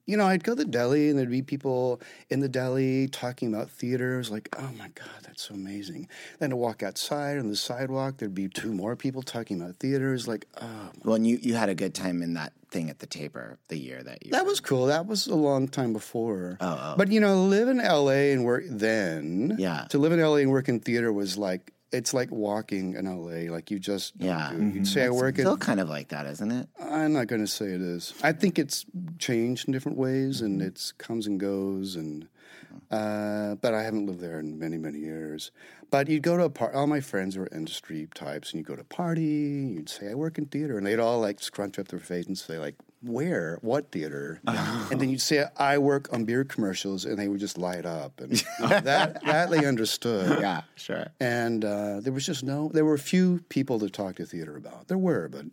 you know, I'd go to the deli and there'd be people in the deli talking about theaters, like, oh my God, that's so amazing. Then to walk outside on the sidewalk, there'd be two more people talking about theaters, like, oh, Well, and you you had a good time in that thing at the Taper the year that you. That was cool. That was a long time before. Oh, oh. But you know, live in LA and work then. Yeah. To live in LA and work in theater was like it's like walking in LA. Like you just Yeah. do it. You'd mm-hmm. say I work in. Still kind of like that, isn't it? I'm not going to say it is. I think it's changed in different ways, and mm-hmm. it's comes and goes, and mm. uh, but I haven't lived there in many many years. But you'd go to a party. All my friends were industry types, and you'd go to a party. You'd say I work in theater, and they'd all like scrunch up their face and say like, "Where? What theater?" and then you'd say I work on beer commercials, and they would just light up, and that that they understood. Yeah, sure. And uh, there was just no, there were a few people to talk to theater about. There were, but.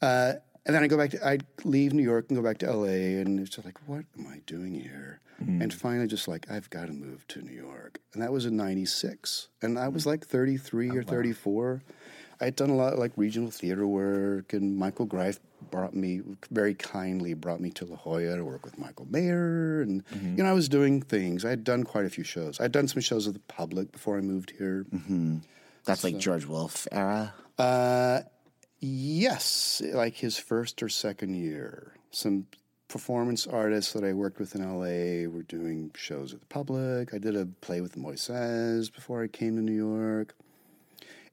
Uh, and then I go back to, I'd leave New York and go back to LA, and it's just like, what am I doing here? And finally, just like, I've got to move to New York. And that was in 96. And I was like 33 or 34. I had done a lot of like regional theater work, and Michael Greif brought me, very kindly brought me to La Jolla to work with Michael Mayer. And, you know, I was doing things. I had done quite a few shows. I'd done some shows with the public before I moved here. That's like George Wolfe era. Uh, yes, like his first or second year. Some performance artists that I worked with in LA were doing shows with the public. I did a play with Moises before I came to New York.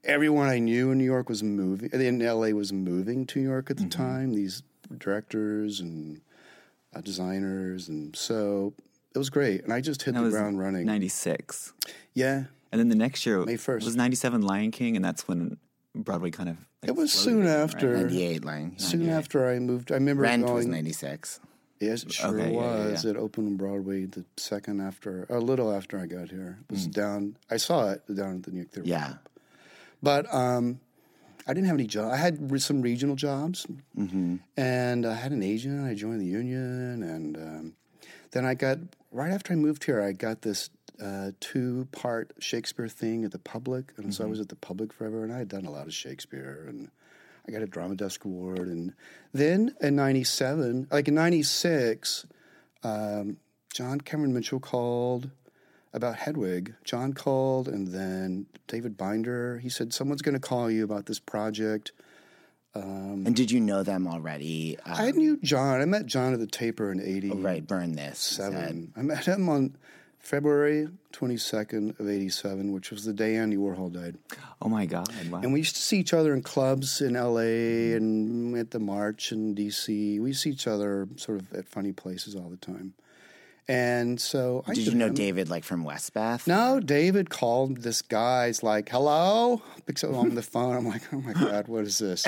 Everyone I knew in New York was moving, in LA was moving to New York at the time, these directors and uh, designers. And so it was great. And I just hit That the ground running. 96. Yeah. And then the next year May 1st. was 97 Lion King, and that's when Broadway kind of. Like, It was floated soon again, right? after. 98 line. Soon after I moved, I remember Rent going. was 96. Yes, it sure Okay, yeah, yeah, was. yeah. It opened on Broadway the second after, a little after I got here. It was Mm. down. I saw it down at the New York Theater. Yeah. But um, I didn't have any job. I had re- some regional jobs, Mm-hmm. and I had an agent. I joined the union, and um, then I got right after I moved here. I got this uh, two part Shakespeare thing at the Public, and so I was at the Public forever, and I had done a lot of Shakespeare, and I got a Drama Desk Award, and then in '97, like in '96, um, John Cameron Mitchell called about Hedwig. John called, and then David Binder. He said someone's going to call you about this project. Um, And did you know them already? Uh, I knew John. I met John at the Taper in '80. oh, right, burn this. seven. I met him on February 22nd of 87, which was the day Andy Warhol died. Oh my God! Wow. And we used to see each other in clubs in LA and at the March in DC. We see each other sort of at funny places all the time. And so I Did you know him. David like from Westbeth? No, David called this guy. He's like, hello? Picks up on the phone. I'm like, oh my God, what is this?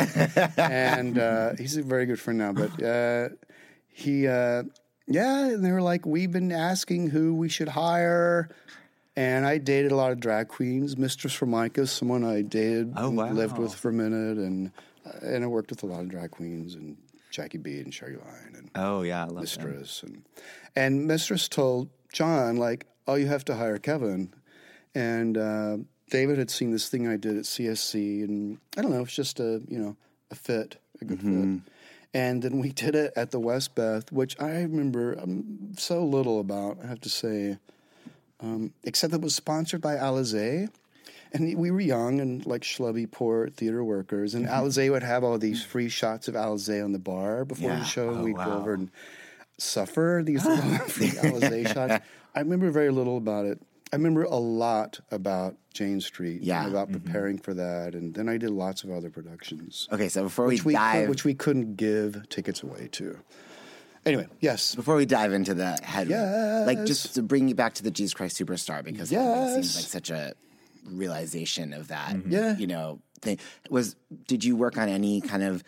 and uh, he's a very good friend now. But uh, he, uh, yeah, and they were like, we've been asking who we should hire. And I dated a lot of drag queens. Mistress Formica, someone I dated, Oh, wow. lived with for a minute. And, uh, and I worked with a lot of drag queens and Jackie Beat and Sherry Vine and oh yeah, I love them. Mistress and and Mistress told John like, "Oh, you have to hire Kevin." And uh, David had seen this thing I did at CSC, and I don't know, it's just a you know a fit, a good fit. And then we did it at the Westbeth, which I remember um, so little about. I have to say, um, except it was sponsored by Alizé. And we were young and like schlubby, poor theater workers. And Alizé would have all these free shots of Alizé on the bar before Yeah. the show. Oh, We'd go over and suffer these free I remember very little about it. I remember a lot about Jane Street. Yeah. about mm-hmm. preparing for that. And then I did lots of other productions. Okay, so before we we, could- dive, which we couldn't give tickets away to. Anyway, yes. before we dive into the head, yes. like just to bring you back to the Jesus Christ Superstar because like, it seems like such a realization of that. Mm-hmm. Yeah. you know, thing. Was did you work on any kind of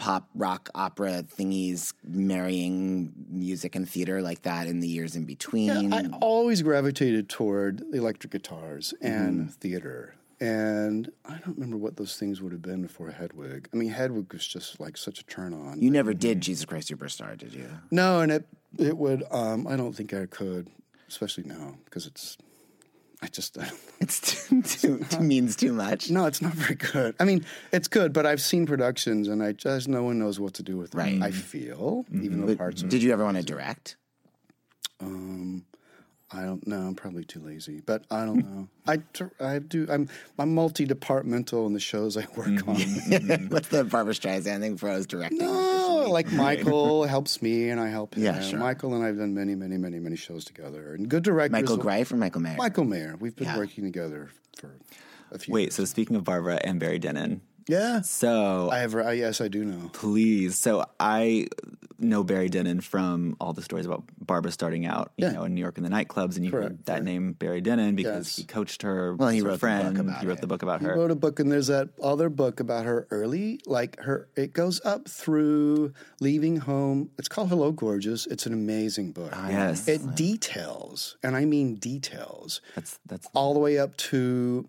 pop rock opera thingies marrying music and theater like that in the years in between? I always gravitated toward electric guitars and Mm-hmm. theater. And I don't remember what those things would have been before Hedwig. I mean, Hedwig was just like such a turn on. you never did Jesus Christ Superstar, did you? No, and it it would. Um, I don't think I could, especially now because it's. I just It's too, too, too means too much. no, it's not very good. I mean, it's good, but I've seen productions, and I just no one knows what to do with them. Right. I feel, even though But parts did you ever want to direct? Um, I don't know. I'm probably too lazy, but I don't know. I, I do. I'm I'm multi-departmental in the shows I work Mm-hmm. on. What's the Barbra Streisand thing for I was directing? no, like Michael helps me, and I help him. Yeah, sure. Michael and I've done many, many, many, many shows together, and good directors. Michael Greif or Michael Mayer? Michael Mayer. We've been Yeah. working together for a few. Wait, so speaking of Barbra and Barry Dennen, yeah. so I have. I, yes, I do know. please, so I know Barry Dennen from all the stories about Barbra starting out, you Yeah. know, in New York in the nightclubs, and you heard that correct. name Barry Dennen because Yes. he coached her. Well, he was her wrote the book friend. about he wrote it. the book about He her. He wrote a book, and there's that other book about her early, like her. It goes up through leaving home. It's called Hello, Gorgeous. It's an amazing book. Ah, yes. it details, and I mean details, That's that's all the way up to,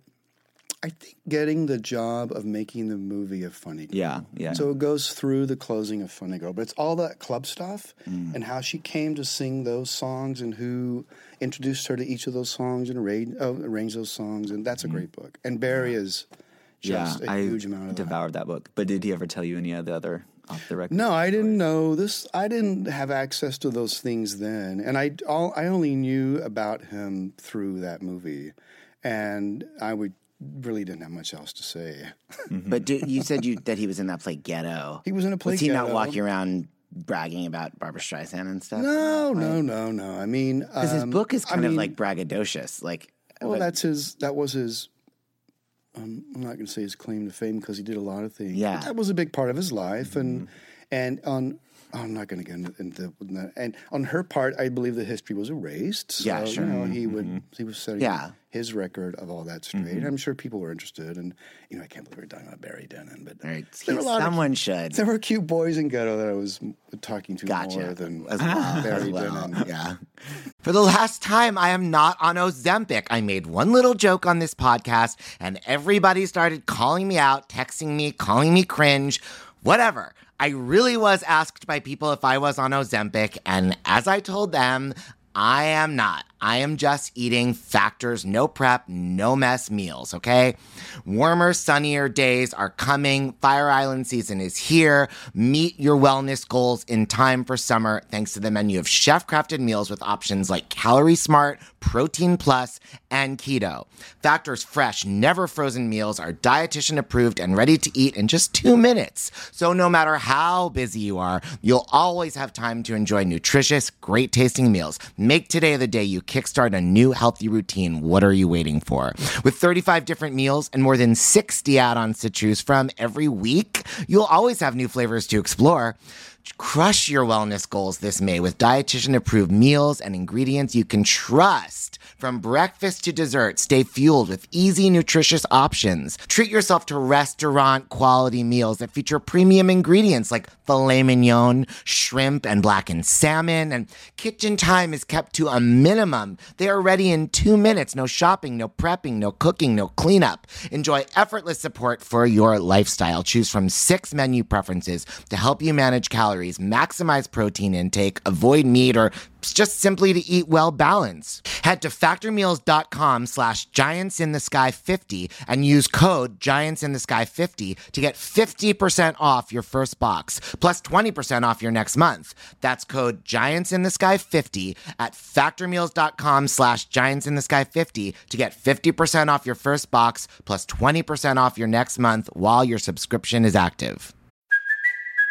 I think, getting the job of making the movie of Funny Girl. yeah, yeah. So it goes through the closing of Funny Girl, but it's all that club stuff Mm. and how she came to sing those songs and who introduced her to each of those songs and arranged, oh, arranged those songs. And that's a great book. And Barry is just Mm. yeah, a I huge amount of that. devoured that book. But did he ever tell you any of the other off the record? No, I didn't know this. I didn't have access to those things then, and I all I only knew about him through that movie, and I would really didn't have much else to say. But do, you said you that he was in that play Ghetto. He was in a play Was he not walking around bragging about Barbra Streisand and stuff? No, no, no, no. I mean, Because his um, book is I kind of like braggadocious. Like, Well, but- that's his. That was his. Um, I'm not going to say his claim to fame because he did a lot of things. Yeah. that was a big part of his life, and and on. I'm not going to get into, into that. And on her part, I believe the history was erased. So, Yeah, sure. You know, he would mm-hmm. he was setting Yeah. his record of all that straight. Mm-hmm. I'm sure people were interested, and you know, I can't believe we're talking about Barry Dennen, but right, there were a lot of- someone should. there were cute boys in ghetto that I was talking to Gotcha. more than As well, Barry as well, Dennen. Yeah. For the last time, I am not on Ozempic. I made one little joke on this podcast, and everybody started calling me out, texting me, calling me cringe, whatever. I really was asked by people if I was on Ozempic, and as I told them, I am not. I am just eating factors, no prep, no mess meals, okay? Warmer, sunnier days are coming. Fire Island season is here. Meet your wellness goals in time for summer thanks to the menu of chef crafted meals with options like Calorie Smart, Protein Plus, and Keto. Factor's fresh, never frozen meals are dietitian approved and ready to eat in just two minutes. So no matter how busy you are, you'll always have time to enjoy nutritious, great tasting meals. Make today the day you kickstart a new healthy routine. What are you waiting for? With 35 different meals and more than 60 add ons to choose from every week, you'll always have new flavors to explore. Crush your wellness goals this May with dietitian approved meals and ingredients you can trust. From breakfast to dessert, stay fueled with easy, nutritious options. Treat yourself to restaurant quality meals that feature premium ingredients like filet mignon, shrimp, and blackened salmon. And kitchen time is kept to a minimum. They are ready in two minutes. No shopping, no prepping, no cooking, no cleanup. Enjoy effortless support for your lifestyle. Choose from six menu preferences to help you manage calories, maximize protein intake, avoid meat, or just simply to eat well balanced. Head to factormeals.com slash giants in the sky 50 and use code giants in the sky 50 to get 50% off your first box plus 20% off your next month. That's code giants in the sky 50 at factormeals.com slash giants in the sky 50 to get 50% off your first box plus 20% off your next month while your subscription is active.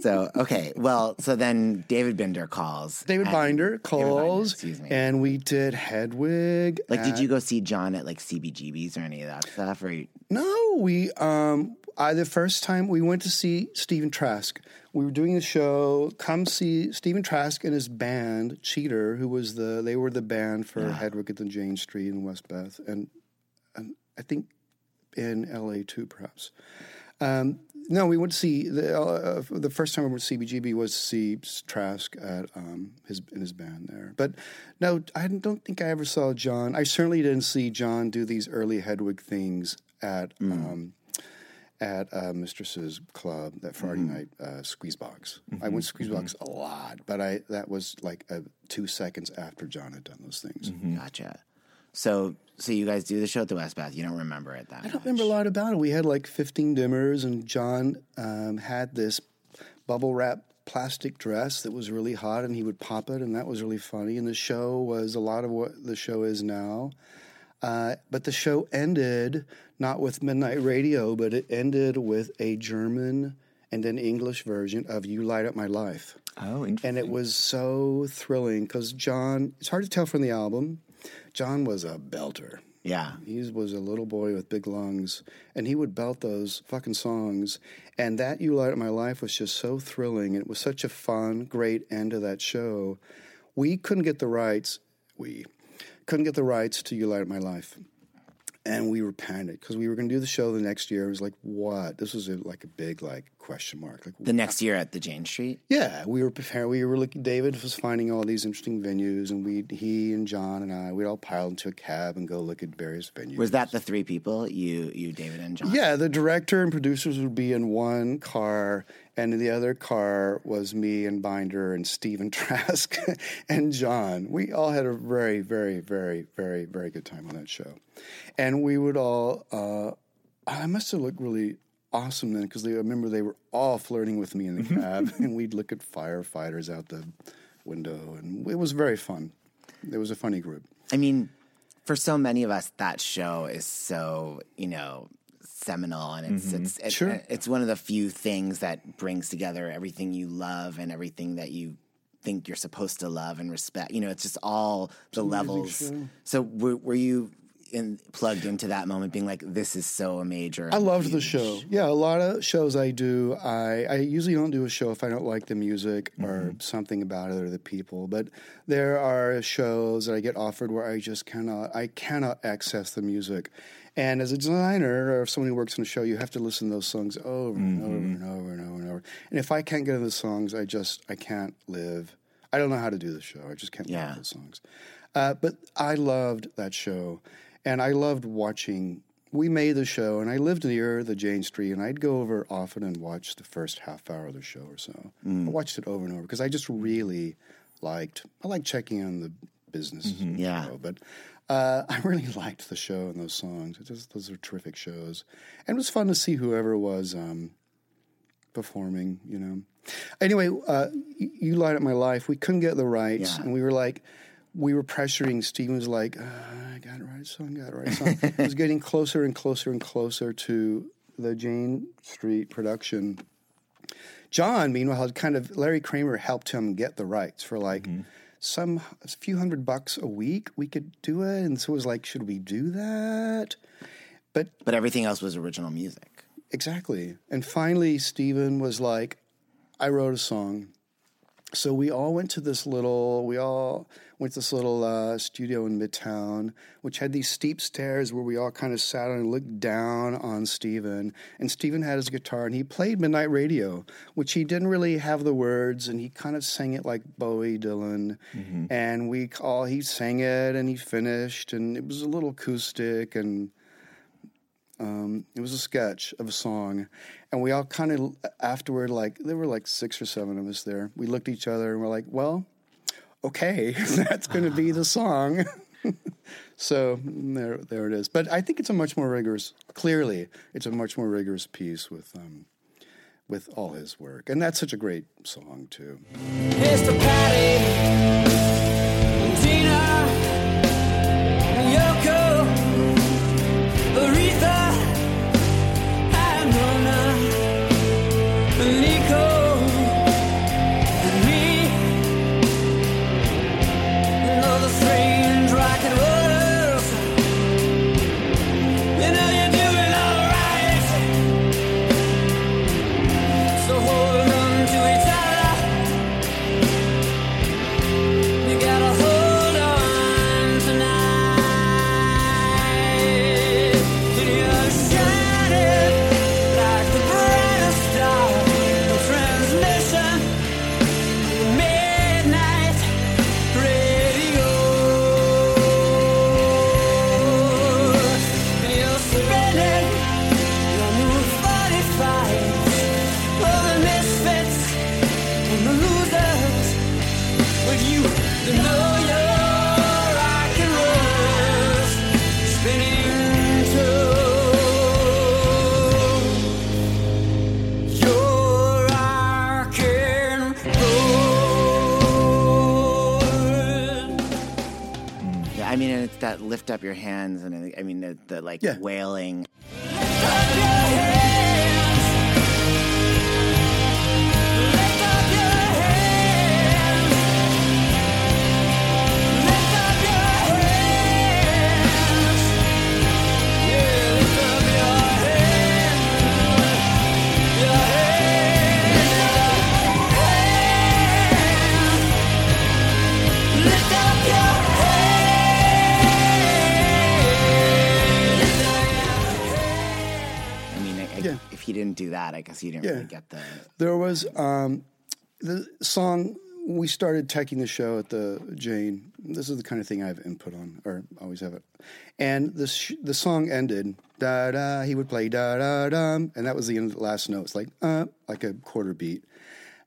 So, okay. Well, so then David Binder calls. David Binder David calls, excuse me. and we did Hedwig. Like, did you go see John at like CBGB's or any of that stuff? Or you- No, we um I the first time we went to see Stephen Trask. We were doing the show. Come see Stephen Trask and his band Cheater, who was the they were the band for Hedwig at the Jane Street in Westbeth, and, and I think in L.A. too, perhaps. Um, no, we went to see the uh, the first time we went to CBGB was to see Trask at um, his in his band there. But no, I don't think I ever saw John. I certainly didn't see John do these early Hedwig things at um, at uh, Mistress's Club that Friday night uh, Squeezebox. I went to Squeezebox a lot, but I that was like uh, two seconds after John had done those things. Gotcha. So, so you guys do the show at the Westbeth. You don't remember it that I don't remember a lot about it. We had like 15 dimmers, and John um, had this bubble wrap plastic dress that was really hot, and he would pop it, and that was really funny. And the show was a lot of what the show is now. Uh, but the show ended not with Midnight Radio, but it ended with a German and an English version of "You Light Up My Life." Oh, interesting. And it was so thrilling because John. It's hard to tell from the album. John was a belter. Yeah. He was a little boy with big lungs, and he would belt those fucking songs. And that You Light Up My Life was just so thrilling, and it was such a fun, great end to that show. We couldn't get the rights. We couldn't get the rights to You Light Up My Life. And we were panicked because we were going to do the show the next year. It was like, what? This was a, like a big like question mark. Like The next year at the Jane Street. yeah, we were preparing. We were looking. David was finding all these interesting venues, and we, he and John and I, we'd all pile into a cab and go look at various venues. Was that the three people? You, you, David, and John. Yeah, the director and producers would be in one car, and in the other car was me and Binder and Stephen Trask and John. We all had a very, very, very, very, very good time on that show, and we would all. Uh, I must have looked really awesome then because I remember they were all flirting with me in the cab, and we'd look at firefighters out the window, and it was very fun. It was a funny group. I mean, for so many of us, that show is so you know seminal, and it's Mhm. it's it's, Sure. it's one of the few things that brings together everything you love and everything that you think you're supposed to love and respect. You know, it's just all the levels. So were, were you? in, plugged into that moment, being like, "This is so a major." I loved the show. Yeah, a lot of shows I do. I, I usually don't do a show if I don't like the music or something about it or the people. But there are shows that I get offered where I just cannot. I cannot access the music. And as a designer or if someone who works on a show, you have to listen to those songs over and over and over and over and over. And if I can't get into the songs, I just I can't live. I don't know how to do the show. I just can't yeah. those songs. Uh, but I loved that show, and I loved watching. We made the show, and I lived near the Jane Street, and I'd go over often and watch the first half hour of the show or so. I watched it over and over because I just really liked. I like checking on the business, Mhm. Yeah. know, but uh, I really liked the show and those songs. It just, those are terrific shows, and it was fun to see whoever was um, performing. You know. Anyway, uh, you, you light up my life. We couldn't get the rights, Yeah. and we were like, we were pressuring. Stephen was like, uh, I got to write a song, got to write a song. it was getting closer and closer and closer to the Jane Street production. John, meanwhile, had kind of Larry Kramer helped him get the rights for like some a few hundred bucks a week. We could do it, and so it was like, should we do that? But but everything else was original music. Exactly. And finally, Stephen was like, I wrote a song. So we all went to this little, we all went to this little uh, studio in Midtown, which had these steep stairs where we all kind of sat and looked down on Stephen. And Stephen had his guitar and he played Midnight Radio, which he didn't really have the words and he kind of sang it like Bowie Dylan. And we all, he sang it and he finished and it was a little acoustic and um, it was a sketch of a song, and we all kind of afterward, like there were like six or seven of us there. We looked at each other and we're like, "Well, okay, that's going to be the song." so there, there it is. But I think it's a much more rigorous. Clearly, it's a much more rigorous piece with um, with all his work, and that's such a great song too. Like. I song. We started taking the show at the Jane. This is the kind of thing I have input on, or always have it. And the sh- the song ended. Da da. He would play da da dum, and that was the end of the last note. It's like uh, like a quarter beat.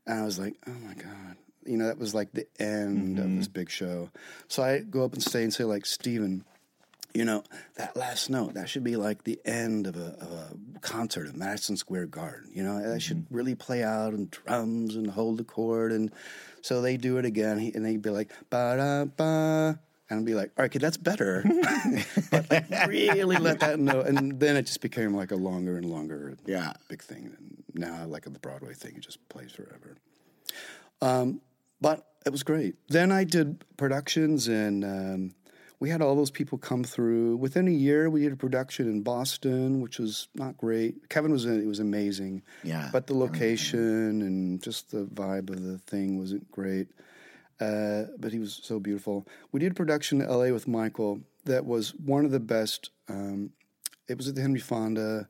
And I was like, oh my god. You know, that was like the end of this big show. So I go up and stay and say, like, Stephen, you know, that last note, that should be like the end of a, of a concert at Madison Square Garden. You know, that should really play out and drums and hold the chord. And so they do it again, and they'd be like, ba da ba. And I'd be like, all right, kid, that's better. but like, really let that note. And then it just became like a longer and longer yeah. big thing. And now, like the Broadway thing, it just plays forever. Um, but it was great. Then I did productions, and um, we had all those people come through. Within a year, we did a production in Boston, which was not great. Kevin was in it; was amazing. Yeah, but the location and just the vibe of the thing wasn't great. Uh, but he was so beautiful. We did a production in L.A. with Michael that was one of the best. Um, it was at the Henry Fonda.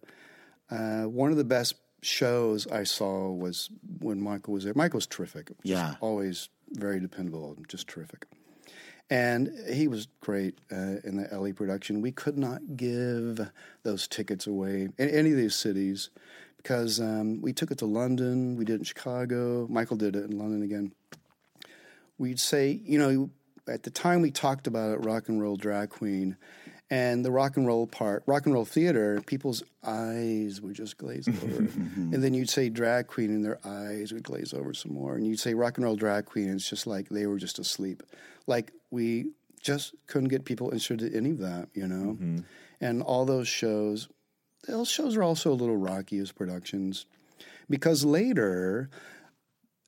Uh, one of the best shows I saw was when Michael was there. Michael was terrific. Yeah. always very dependable, and just terrific. And he was great uh, in the LA production. We could not give those tickets away in any of these cities because um, we took it to London, we did it in Chicago. Michael did it in London again. We'd say, you know, at the time we talked about it, rock and roll drag queen, and the rock and roll part, rock and roll theater, people's eyes would just glaze over. Mm-hmm. and then you'd say drag queen, and their eyes would glaze over some more. And you'd say rock and roll drag queen, and it's just like they were just asleep. Like we just couldn't get people interested in any of that, you know? Mm-hmm. And all those shows, those shows are also a little rocky as productions because later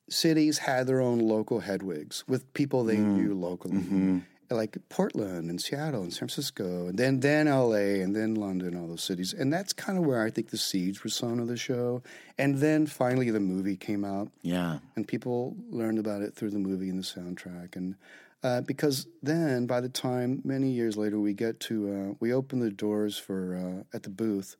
cities had their own local Hedwigs with people they mm. knew locally, mm-hmm. Like Portland and Seattle and San Francisco, and then then L.A. and then London, all those cities, and that's kind of where I think the seeds were sown of the show. And then finally, the movie came out, Yeah. and people learned about it through the movie and the soundtrack, and. Uh, because then, by the time many years later, we get to uh, we open the doors for uh, at the booth,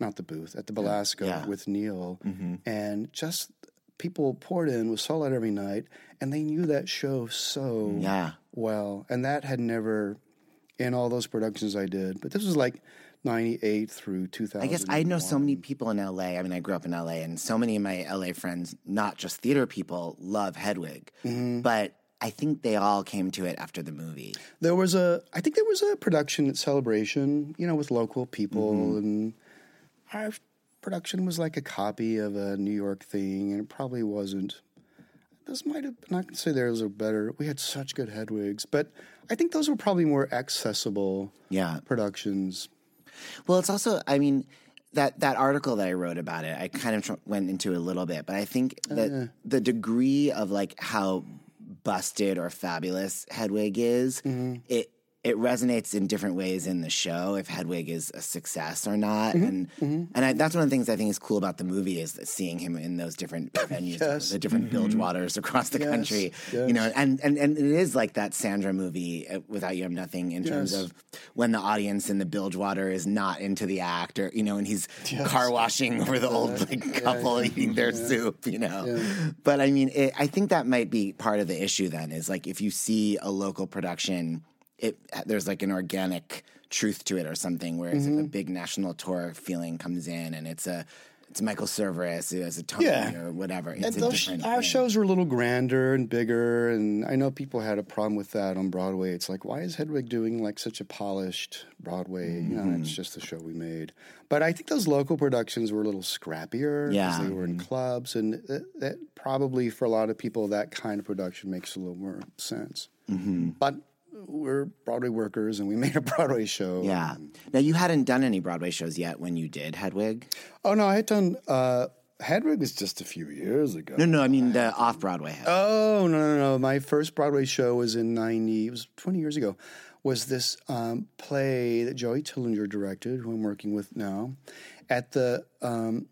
not the booth at the Belasco Yeah. with Neil, and just people poured in was sold out every night, and they knew that show so Yeah. well, and that had never in all those productions I did. But this was like '98 through 2000. I guess I know so many people in LA. I mean, I grew up in LA, and so many of my LA friends, not just theater people, love Hedwig. Mm-hmm. But I think they all came to it after the movie. There was a, I think there was a production at Celebration, you know, with local people, Mm-hmm. and our production was like a copy of a New York thing, and it probably wasn't. This might have, not to say theirs are better. We had such good Hedwigs, but I think those were probably more accessible Yeah. productions. Well, it's also, I mean, that that article that I wrote about it, I kind of tr- went into it a little bit, but I think oh, that yeah. the degree of like how busted or fabulous Hedwig is, mm-hmm. it it resonates in different ways in the show if Hedwig is a success or not, mm-hmm. and mm-hmm. and I, that's one of the things I think is cool about the movie is that seeing him in those different venues, Yes. the different mm-hmm. bilge waters across the Yes, country, yes. you know, and, and and it is like that Sandra movie, uh, Without You I'm Nothing, in terms of when the audience in the bilge water is not into the act, or you know, and he's car washing over the old like couple eating their soup, you know. But I mean, it, I think that might be part of the issue. Then is like if you see a local production, it there's like an organic truth to it or something, whereas Mm-hmm. if a big national tour feeling comes in and it's a it's Michael Cerveris as a Tony Yeah. or whatever. It's And those, our thing. shows were a little grander and bigger, and I know people had a problem with that on Broadway. It's like, why is Hedwig doing like such a polished Broadway? You know, Mm-hmm. it's just the show we made. But I think those local productions were a little scrappier because Yeah. they were in clubs, and that, that probably for a lot of people, that kind of production makes a little more sense. Mm-hmm. But we're Broadway workers, and we made a Broadway show. Yeah. Now you hadn't done any Broadway shows yet when you did Hedwig. Oh no, I had done. Uh, Hedwig was just a few years ago. No, no, I mean the off Broadway. Oh no no no! My first Broadway show was in ninety. It was twenty years ago. Was this um, play that Joey Tillinger directed, who I'm working with now, at the um,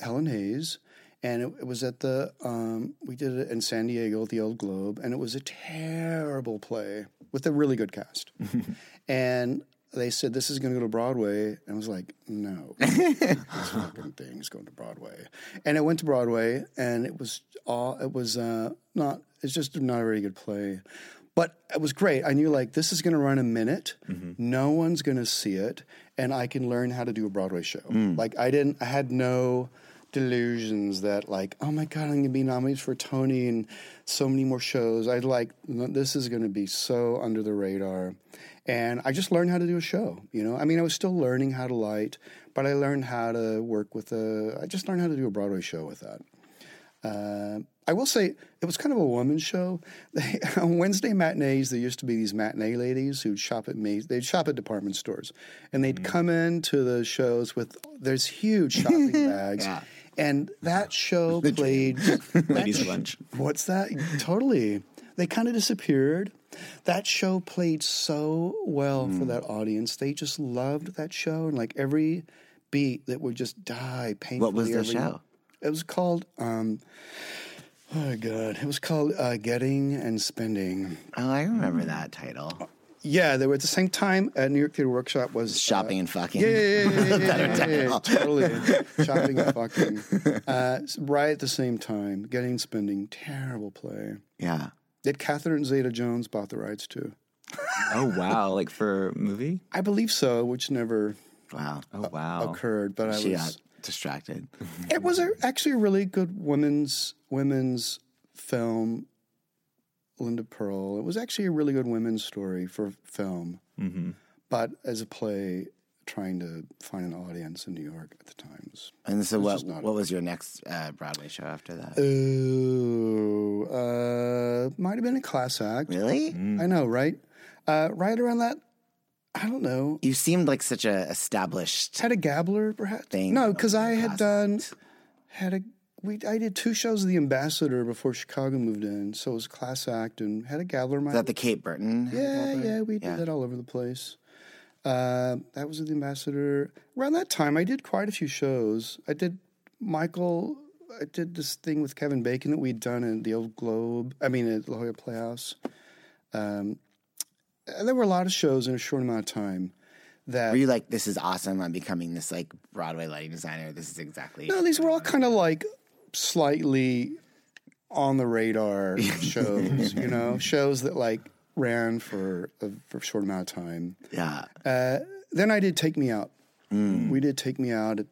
Helen Hayes, and it, it was at the um, we did it in San Diego at the Old Globe, and it was a terrible play with a really good cast, and. They said this is going to go to Broadway, and I was like, "No, this fucking thing is going to Broadway." And it went to Broadway, and it was all it was uh, not. It's just not a very good play, but it was great. I knew like this is going to run a minute. No one's going to see it, and I can learn how to do a Broadway show. Like I didn't. I had no delusions that like, oh my god, I'm going to be nominated for Tony and so many more shows. I like this is going to be so under the radar, and I just learned how to do a show. You know, I mean, I was still learning how to light, but I learned how to work with a. I just learned how to do a Broadway show with that. Uh, I will say it was kind of a woman's show. They, on Wednesday matinees, there used to be these matinee ladies who'd shop at me. They'd shop at department stores, and they'd come into the shows with there's huge shopping bags. And that show played Ladies' lunch. What's that? Totally. They kind of disappeared. That show played so well Hmm. for that audience. They just loved that show, and like every beat that would just die painfully. What was the show? It was called. Um, oh god! It was called uh, "Getting and Spending." Oh, I remember that title. Yeah, they were at the same time at New York Theater Workshop was Shopping and fucking. Yeah, yeah, yeah, yeah, yeah, yeah, totally. Shopping and fucking. Uh, right at the same time, Getting Spending. Terrible play. Yeah. That Catherine Zeta-Jones bought the rights to. Oh wow! Like for movie? I believe so, which never Wow. Oh wow! occurred. But I She was. got distracted. It was a, actually a really good women's women's film. Linda Purl. It was actually a really good women's story for film, Mm-hmm. but as a play, trying to find an audience in New York at the times. And so, It's what not- what was your next uh, Broadway show after that? Oh, uh, might have been a class act. Really? I know, right? Uh, right around that, I don't know. You seemed like such a established Hedda Gabler, perhaps? thing. No, because I had done had a we I did two shows of The Ambassador before Chicago moved in, so it was class act and Hedda Gabler. Is that the Kate Burton? Yeah, yeah, we did Yeah. that all over the place. Uh, that was at the Ambassador. Around that time, I did quite a few shows. I did Michael. I did this thing with Kevin Bacon that we'd done in the Old Globe. I mean, at La Jolla Playhouse. Um, there were a lot of shows in a short amount of time. That Were you like, this is awesome? I'm becoming this like Broadway lighting designer. This is exactly. no, these were all kind of like slightly on the radar shows. you know, shows that like ran for a, for a short amount of time. Yeah. Uh, then I did Take Me Out. We did Take Me Out at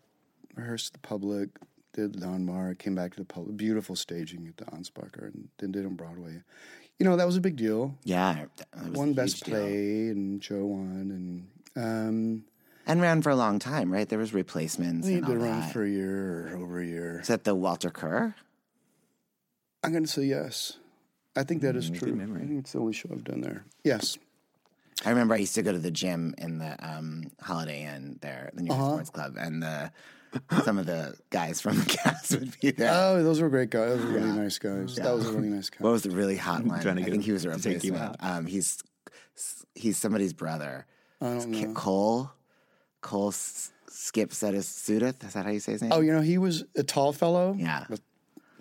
rehearsed the public, did Donmar, came back to the public. Beautiful staging at the Anspacher, and then did on Broadway. You know, that was a big deal. Yeah. One was a Won huge Best deal. Play, and Joe won, and um, And ran for a long time, right? There was replacements. we and did all run that. for a year or over a year. Is that the Walter Kerr? I'm going to say yes. I think that is Mm, good true. memory. I think it's the only show I've done there. Yes. I remember I used to go to the gym in the um, Holiday Inn there, the New York Uh-huh. Sports Club, and the some of the guys from the cast would be there. Oh, those were great guys. Those were really nice guys. That was a really nice guy. What was the really hot one? Trying to I think him he was a to take you replacement. Um, he's he's somebody's brother. I don't Ki- know. Cole Cole S- Skipp Sudduth. Is that how you say his name? Oh, you know, he was a tall fellow. yeah, With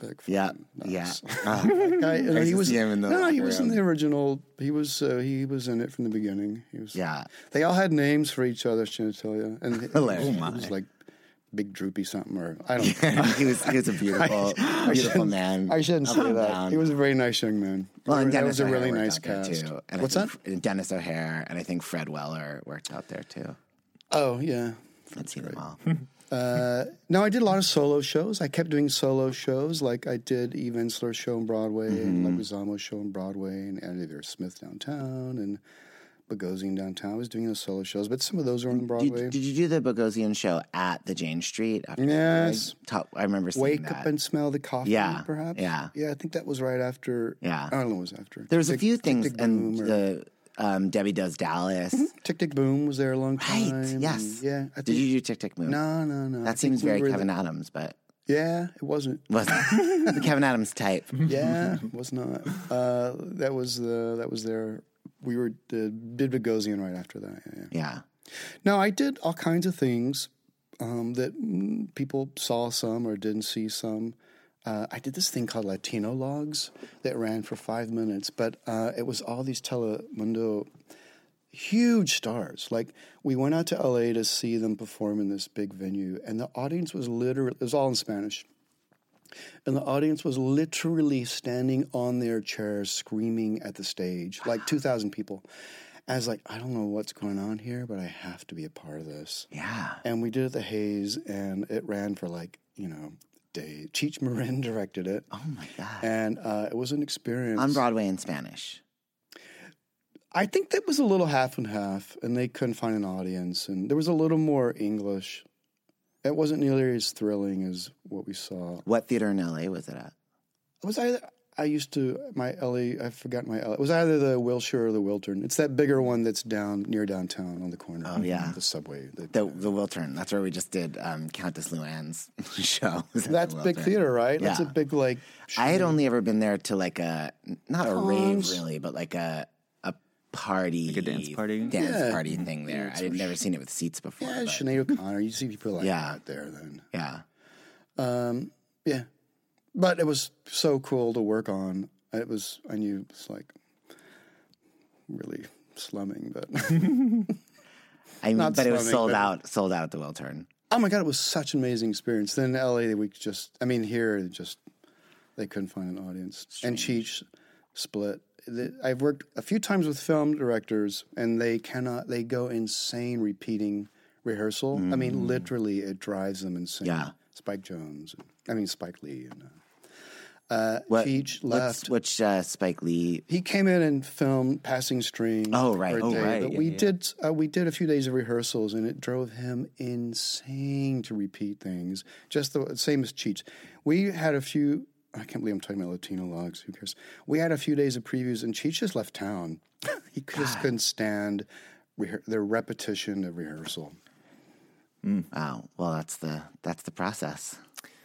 big yeah, nuts. yeah. Uh, guy, you know, he was him in the no, he was in the original. He was uh, he was in it from the beginning. He was. yeah. They all had names for each other. Genitalia, and it, Hilarious. it Oh, was like big droopy something or I don't. know. he was he was a beautiful beautiful shouldn't- man. I shouldn't say that. down. He was a very nice young man. Well, and that Denis was a really nice cast. too. And What's that? Denis O'Hare and I think Fred Weller worked out there too. Oh yeah. I'd seen them all. Uh, no, I did a lot of solo shows. I kept doing solo shows, like I did Eve Ensler's show in Broadway, and Mm-hmm. Leguizamo's show in Broadway, and Andy Smith downtown, and Bogosian downtown. I was doing those solo shows, but some of those were on Broadway. Did, did you do the Bogosian show at the Jane Street? After Yes. I, I remember seeing Wake that. up and smell the coffee. Yeah, perhaps. yeah. yeah. I think that was right after. Yeah. I don't know. What was after. There was a few things, Tick, and the um, Debbie Does Dallas. Tick Tick Boom was there a long time. Right. Yes. and yeah. I Did you do Tick Tick Boom? No, no, no. I That think seems very were Kevin the- Adams, but Yeah, it wasn't. wasn't the Kevin Adams type. Yeah, was not. Uh, that was the that was there. We were uh, did Bogosian right after that. Yeah, yeah. Yeah. No, I did all kinds of things um, that people saw some or didn't see some. Uh, I did this thing called Latinologues that ran for five minutes, but uh, it was all these Telemundo huge stars. Like we went out to LA to see them perform in this big venue, and the audience was literally it was all in Spanish. And the audience was literally standing on their chairs screaming at the stage, like 2,000 people. I was like, I don't know what's going on here, but I have to be a part of this. Yeah. And we did it at the Hayes, and it ran for like, you know, days. Cheech Marin directed it. Oh my god. And uh, it was an experience. On Broadway in Spanish. I think that was a little half and half, and they couldn't find an audience, and there was a little more English. It wasn't nearly as thrilling as what we saw. What theater in LA was it at? Was I? I used to my LA. I forgot my LA. It was either the Wilshire or the Wiltern. It's that bigger one that's down near downtown on the corner. Oh yeah, the subway. The, the the Wiltern. That's where we just did um, Countess Luann's show. Was that's the big theater, right? That's Yeah. a big like. I had only ever been there to like a not a rave really, but like a a party, like a dance party? dance Yeah. party thing there. I had never seen it with seats before. Yeah, but- Sinead O'Connor. You see people like Yeah. that there then. yeah. Um, yeah, but it was so cool to work on. It was I knew it was like really slumming, but I mean, but it was sold out, sold out at the Wiltern. oh my god, it was such an amazing experience. Then in LA, we just I mean here just they couldn't find an audience, and Cheech split. I've worked a few times with film directors, and they cannot. They go insane repeating rehearsal. I mean, literally, it drives them insane. Yeah. Spike Jones. I mean, Spike Lee. And, uh, uh, What? Cheech left. Which uh, Spike Lee? He came in and filmed Passing Strange. Oh, right. Oh, day, right. But Yeah, we yeah. did uh, we did a few days of rehearsals, and it drove him insane to repeat things. Just the same as Cheech. We had a few. I can't believe I'm talking about Latinologues. Who cares? We had a few days of previews, and Cheech just left town. he just couldn't stand rehe- the repetition of rehearsal. Wow. Well, that's the that's the process.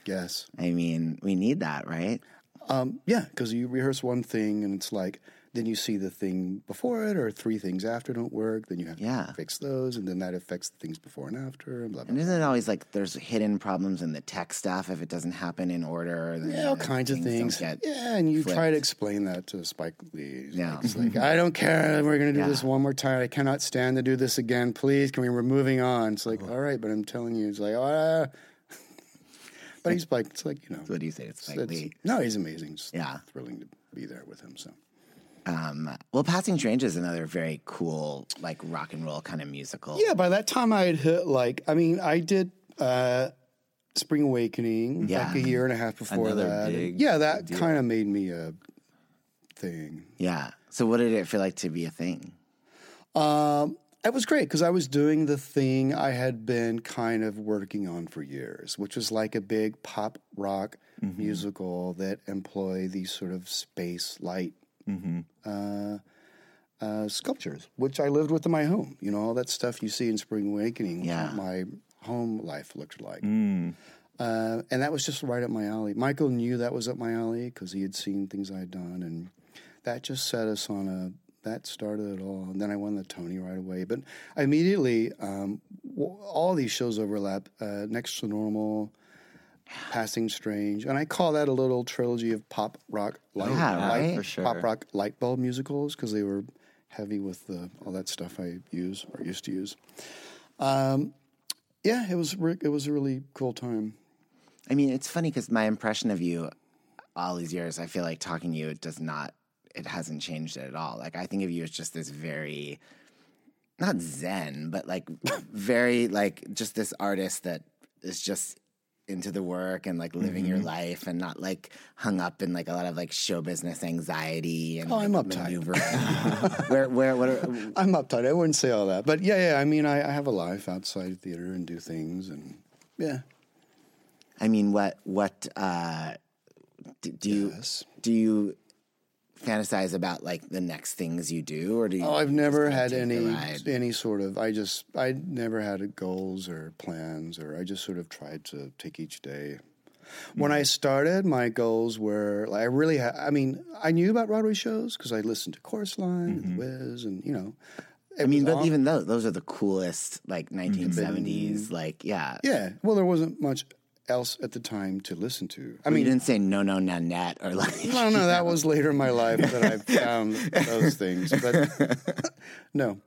Yes. I mean, we need that, right? Um, yeah, because you rehearse one thing, and it's like then you see the thing before it, or three things after don't work. Then you have Yeah. to fix those, and then that affects the things before and after, and blah blah. And isn't it always like there's hidden problems in the tech stuff if it doesn't happen in order? Then Yeah, all kinds of things. Yeah, and you try to explain that to Spike Lee. Yeah. It's like, I don't care. We're going to do Yeah. this one more time. I cannot stand to do this again. Please, can we? We're moving on. It's like, all right, but I'm telling you, it's like, ah. But he's like, it's like you know, What do you say? It's Spike it's- Lee. no, he's amazing. It's Yeah. thrilling to be there with him. So Um, well, Passing Strange is another very cool, like rock and roll kind of musical. yeah, by that time I had hit like, I mean, I did. uh Spring Awakening, Yeah. like a year and a half before Another that. yeah, that kind of made me a thing. Yeah. So, what did it feel like to be a thing? Um, it was great because I was doing the thing I had been kind of working on for years, which was like a big pop rock musical that employ these sort of space light uh, uh, sculptures, which I lived with in my home. You know, all that stuff you see in Spring Awakening, Yeah. my home life looked like. Uh, and that was just right up my alley. Michael knew that was up my alley because he had seen things I had done, and that just set us on a. That started it all, and then I won the Tony right away. But I immediately, um, w- all these shows overlap. Uh, Next to Normal, Passing Strange, and I call that a little trilogy of pop rock light, Yeah, light- right? For sure. pop rock light bulb musicals because they were heavy with the, all that stuff I use or used to use. Um, yeah, it was re- it was a really cool time. I mean, it's funny because my impression of you all these years, I feel like talking to you, it does not, it hasn't changed at all. Like, I think of you as just this very, not zen, but like very, like, just this artist that is just into the work and like living your life and not like hung up in like a lot of like show business anxiety and Oh, I'm uptight. where, where, what are, I'm uptight. I wouldn't say all that, but yeah, yeah. I mean, I, I have a life outside theater and do things, and yeah. I mean, what what uh, do, do you do you fantasize about like the next things you do, or do you? Oh, I've never had any any sort of. I just I never had goals or plans, or I just sort of tried to take each day. When Mm-hmm. I started, my goals were like I really. Ha- I mean, I knew about Broadway shows because I listened to Chorus Line and Wiz, and you know. Mm-hmm. I mean, but on- even those those are the coolest like 1970s. Like, yeah. yeah. Well, there wasn't much else at the time to listen to. I mean, you didn't say no, no, Nanette or like. No, no, that was later in my life that I found those things. But no,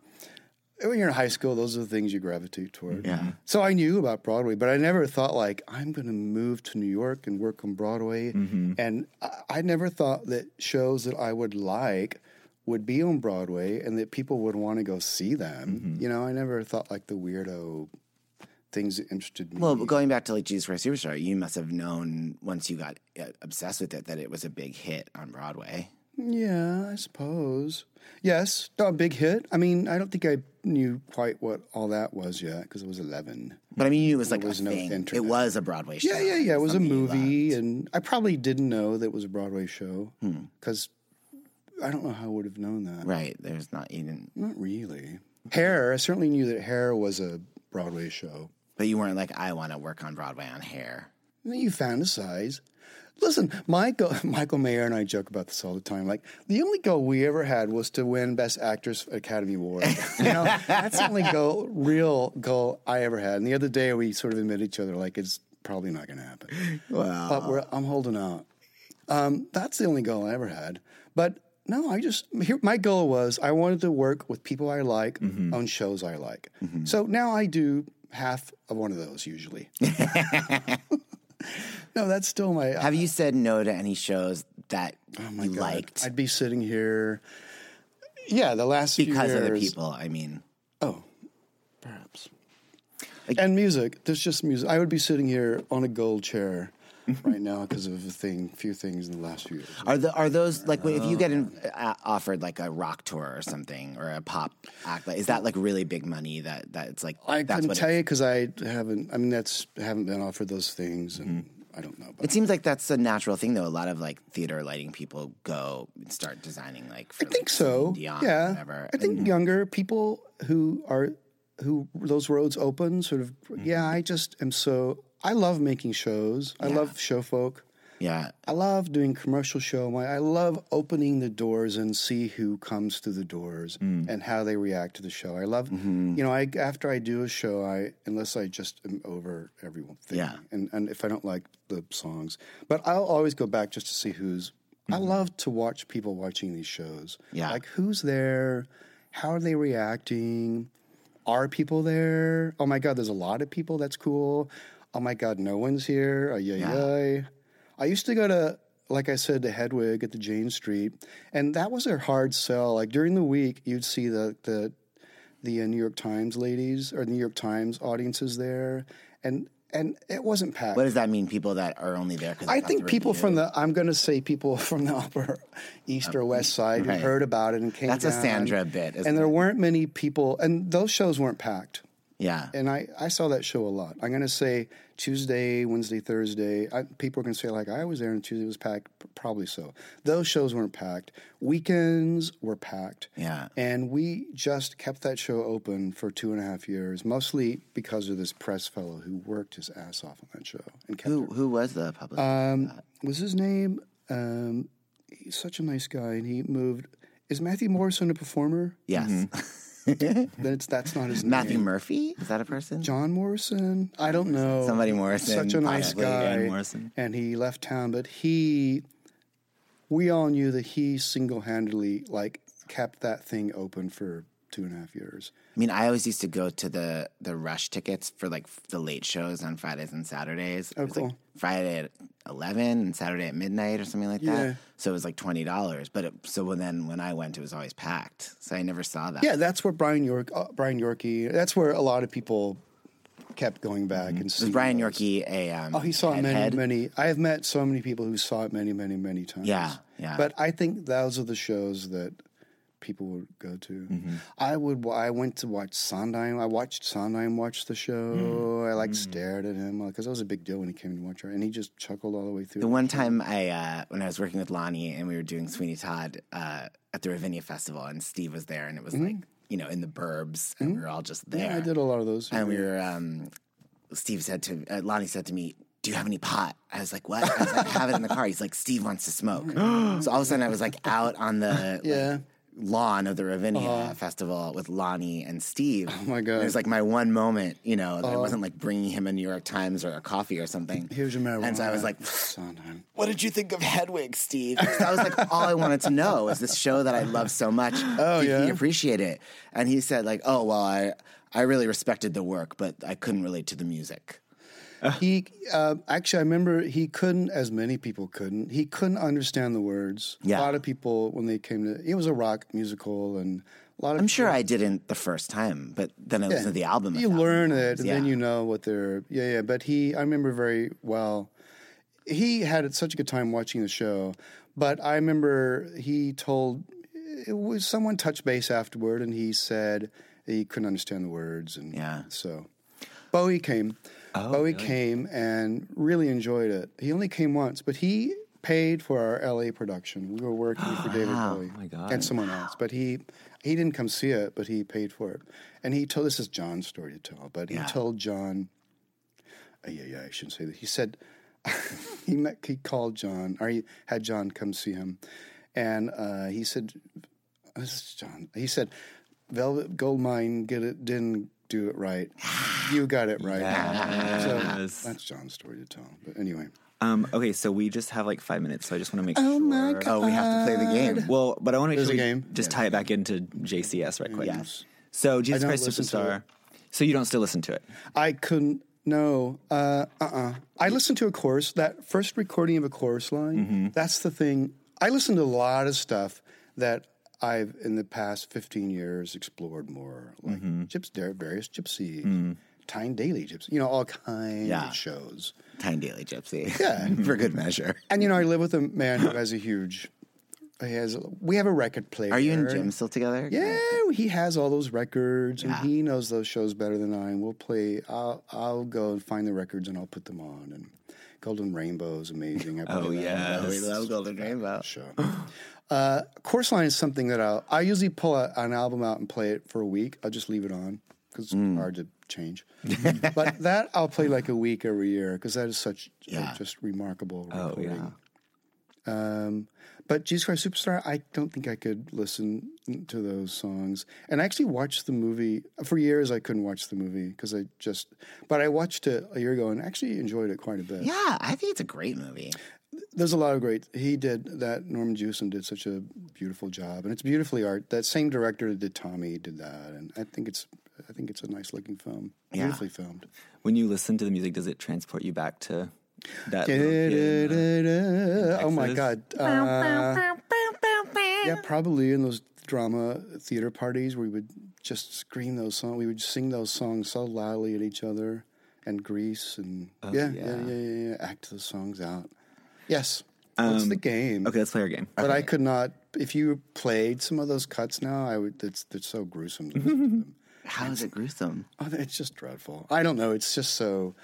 when you're in high school, those are the things you gravitate toward. Yeah. So I knew about Broadway, but I never thought like I'm going to move to New York and work on Broadway. Mm-hmm. And I, I never thought that shows that I would like would be on Broadway and that people would want to go see them. Mm-hmm. You know, I never thought like the weirdo things that interested me. Well, going back to like Jesus Christ Superstar, you must have known once you got uh, obsessed with it that it was a big hit on Broadway. Yeah, I suppose. Yes, a big hit. I mean, I don't think I knew quite what all that was yet because I was 11. But I mean, it was There like was a no thing. internet. It was a Broadway show. Yeah, yeah, yeah. It was a movie, and I probably didn't know that it was a Broadway show Hmm. because I don't know how I would have known that. Right. There's not even. Not really. Hair. I certainly knew that Hair was a Broadway show. But you weren't like, I want to work on Broadway on hair. You fantasize. Listen, Michael, Michael Mayer and I joke about this all the time. Like the only goal we ever had was to win Best Actress Academy Award. you know, that's the only goal, real goal I ever had. And the other day we sort of admitted each other like it's probably not going to happen. Wow. But we're, I'm holding out. Um, that's the only goal I ever had. But no, I just here, my goal was I wanted to work with people I like on shows I like. So now I do half of one of those usually. no, that's still my. Have uh, you said no to any shows that Oh you God. liked I'd be sitting here. Yeah, the last few because of the years- people? I mean, Oh, perhaps. and music. There's just music. I would be sitting here on a gold chair right now because of a thing, few things in the last few years. are the are those like if you get in, uh, offered like a rock tour or something or a pop act? Like, is that like really big money? That that it's like I couldn't tell you because I haven't. I mean, that's haven't been offered those things, and Mm-hmm. I don't know. It seems like that's a natural thing, though. A lot of like theater lighting people go and start designing like. For, I think so. Dion, yeah, whatever. I think younger people who are who those roads open, sort of. Mm-hmm. Yeah, I just am so. I love making shows. I love show folk. Yeah, I love doing commercial show. I love opening the doors and see who comes through the doors Mm. and how they react to the show. I love, Mm-hmm. you know, I after I do a show, I unless I just am over everyone thing, Yeah. and and if I don't like the songs, but I'll always go back just to see who's. I love to watch people watching these shows. Mm-hmm. Yeah. like who's there, how are they reacting, are people there? Oh my God, there's a lot of people. That's cool. Oh my God, no one's here. Ay, ay, Yeah. ay. I used to go to, like I said, to Hedwig at the Jane Street, and that was a hard sell. Like during the week, you'd see the the the uh, New York Times ladies or New York Times audiences there, and and it wasn't packed. What does that mean? People that are only there because I think people from the I'm going to say people from the Upper East or West Side Right. who heard about it and came. That's a. Sandra bit, isn't and there it? weren't many people, and those shows weren't packed. Yeah, And I, I saw that show a lot. I'm going to say Tuesday, Wednesday, Thursday. I, people are going to say, like, I was there and Tuesday was packed. Probably so. Those shows weren't packed. Weekends were packed. Yeah. And we just kept that show open for two and a half years, mostly because of this press fellow who worked his ass off on that show. And kept Who who was the publicist? um, was his name? Um, he's such a nice guy, and he moved. Is Matthew Morrison a performer? yes, Then it's that's not his Matthew name. Murphy is that a person? John Morrison. I don't know. Somebody Morrison, Such a nice guy. Morrison. And he left town, but he. We all knew that he single handedly like kept that thing open for two and a half years. I mean, I always used to go to the the rush tickets for like the late shows on Fridays and Saturdays. Oh, was like cool. Friday at eleven and Saturday at midnight or something like that. Yeah. So it was like twenty dollars. But it, so when then when I went, it was always packed. So I never saw that. Yeah, that's where Brian York, uh, Brian Yorkey. That's where a lot of people kept going back and Was Brian those. Yorkey a um, Oh, he saw head many, head? many. I have met so many people who saw it many, many, many times. Yeah, yeah. But I think those are the shows that people would go to. Mm-hmm. I would. I went to watch Sondheim. I watched Sondheim watch the show. Mm. I like stared at him because that was a big deal when he came to watch her, and he just chuckled all the way through. The one time I, uh, when I was working with Lonnie and we were doing Sweeney Todd uh, at the Ravinia Festival, and Steve was there, and it was like you know in the burbs, and we were all just there. Mm-hmm. Yeah, I did a lot of those. And we were, um, Steve said to, uh, Lonnie said to me, do you have any pot? I was like, what? I was like, I have it in the car. He's like, Steve wants to smoke. so all of a sudden I was like out on the Yeah. like, lawn of the Ravinia Uh-huh. Festival with Lonnie and Steve. Oh my God. It was like my one moment, you know, that I Uh-huh. wasn't like bringing him a New York Times or a coffee or something. Here's your marijuana. And so I was like, Sondheim. what did you think of Hedwig, Steve? That was like all I wanted to know was this show that I love so much. Oh, did he yeah? appreciate it? And he said like, oh well, I I really respected the work, but I couldn't relate to the music. He uh, actually, I remember he couldn't, as many people couldn't. He couldn't understand the words. Yeah. A lot of people when they came to it was a rock musical, and a lot of I'm sure I didn't the first time, but then I Yeah. listened to the album. You learn it, and yeah. then you know what they're. Yeah, yeah. But he, I remember very well. He had such a good time watching the show, but I remember he told it was someone touched base afterward, and he said he couldn't understand the words, and Yeah. so Bowie came. Oh, Bowie really? came and really enjoyed it. He only came once, but he paid for our LA production. We were working for David Wow. Bowie Oh my God. and someone else, but he he didn't come see it, but he paid for it. And he told this is John's story to tell, but Yeah. he told John. Uh, yeah, yeah, I shouldn't say that. He said he met, he called John or he had John come see him, and uh, he said, "This is John." He said, "Velvet Goldmine get it didn't do it right. You got it right." Yes. So that's John's story to tell. But anyway, Um, okay, so we just have like five minutes, so I just want to make sure. Oh sure. my God. Oh, we have to play the game. Well, but I want to make There's sure we game? just tie it back into JCS right quick. Yes. So Jesus Christ Superstar. So you don't still listen to it? I couldn't. No, uh, uh-uh. I listened to a chorus. That first recording of a chorus line. Mm-hmm. That's the thing. I listened to a lot of stuff that I've in the past fifteen years explored more, like Mm-hmm. gyps, there are various gypsy, Mm. Tyne Daly gypsy, you know, all kinds Yeah. of shows. Tyne Daly Gypsy. Yeah. For good measure. And you know, I live with a man who has a huge. He has. We have a record player. Are you and Jim still together? Yeah, he has all those records, Yeah. and he knows those shows better than I. And we'll play. I'll I'll go and find the records, and I'll put them on. And Golden Rainbow is amazing. I Oh, yeah, we love Golden Rainbow. Sure. Uh, Course line is something that I'll. I usually pull a, an album out and play it for a week. I'll just leave it on because Mm. it's hard to change. but that I'll play like a week every year because that is such Yeah. just remarkable Oh, recording. Um, but Jesus Christ Superstar, I don't think I could listen to those songs. And I actually watched the movie for years. I couldn't watch the movie because I just, but I watched it a year ago and actually enjoyed it quite a bit. Yeah, I think it's a great movie. There's a lot of great. He did that. Norman Jewison did such a beautiful job, and it's beautifully art. That same director that did Tommy did that, and I think it's, I think it's a nice looking film, Yeah. beautifully filmed. When you listen to the music, does it transport you back to that? little kid in, uh, Oh my God! Uh, yeah, probably in those drama theater parties where we would just scream those songs. We would sing those songs so loudly at each other, and Grease, and Oh, yeah, yeah, yeah. yeah, yeah, yeah, act those songs out. Yes, what's Um, the game? Okay, let's play our game. But I could not. If you played some of those cuts now, I would. It's it's so gruesome. To listen to them. How is it gruesome? Oh, it's just dreadful. I don't know. It's just so.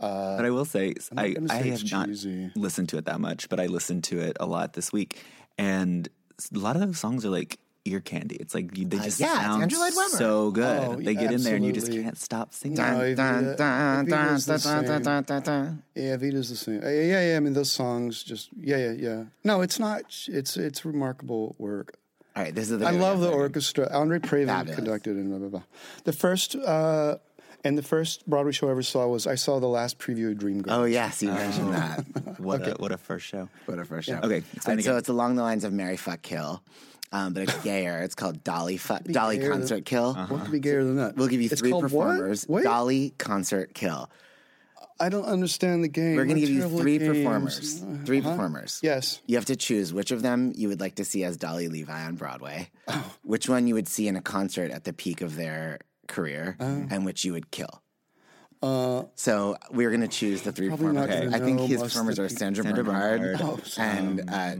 Uh, But I will say, I, I have it's not listened to it that much, but I listened to it a lot this week, and a lot of those songs are like ear candy. It's like you- they Uh, just yeah, sound Andrew Lloyd Webber. so good. Oh, they get in there and you just can't stop singing. No, Dun, Evita- dun, dun, Evita's the dun, dun, same. Yeah, Vita's the same. Uh, Yeah, yeah. I mean, those songs just. Yeah, yeah, yeah. No, it's not. It's it's remarkable work. All right, this is the I very love the good one. orchestra. Andre Previn Fabulous. conducted and blah blah blah. The first uh, and the first Broadway show I ever saw was I saw the last preview of Dreamgirls. Oh yes, you mentioned that. What a what a first show. What a first show. Okay, explain And so again. it's along the lines of Mary Fuck Kill, um, but it's gayer. It's called Dolly Fuck Dolly gayer than- Concert Kill. Uh-huh. What could be gayer than that? We'll give you It's three called what? performers. Dolly Concert Kill. I don't understand the game. We're going to give you three games. performers. Three Uh-huh. performers. Yes. You have to choose which of them you would like to see as Dolly Levi on Broadway, which one you would see in a concert at the peak of their career, and which you would kill. Uh, So we're going to choose the three performers. gonna I think his performers are Sandra, Sandra Bernhard, Bernhard. Oh, and uh,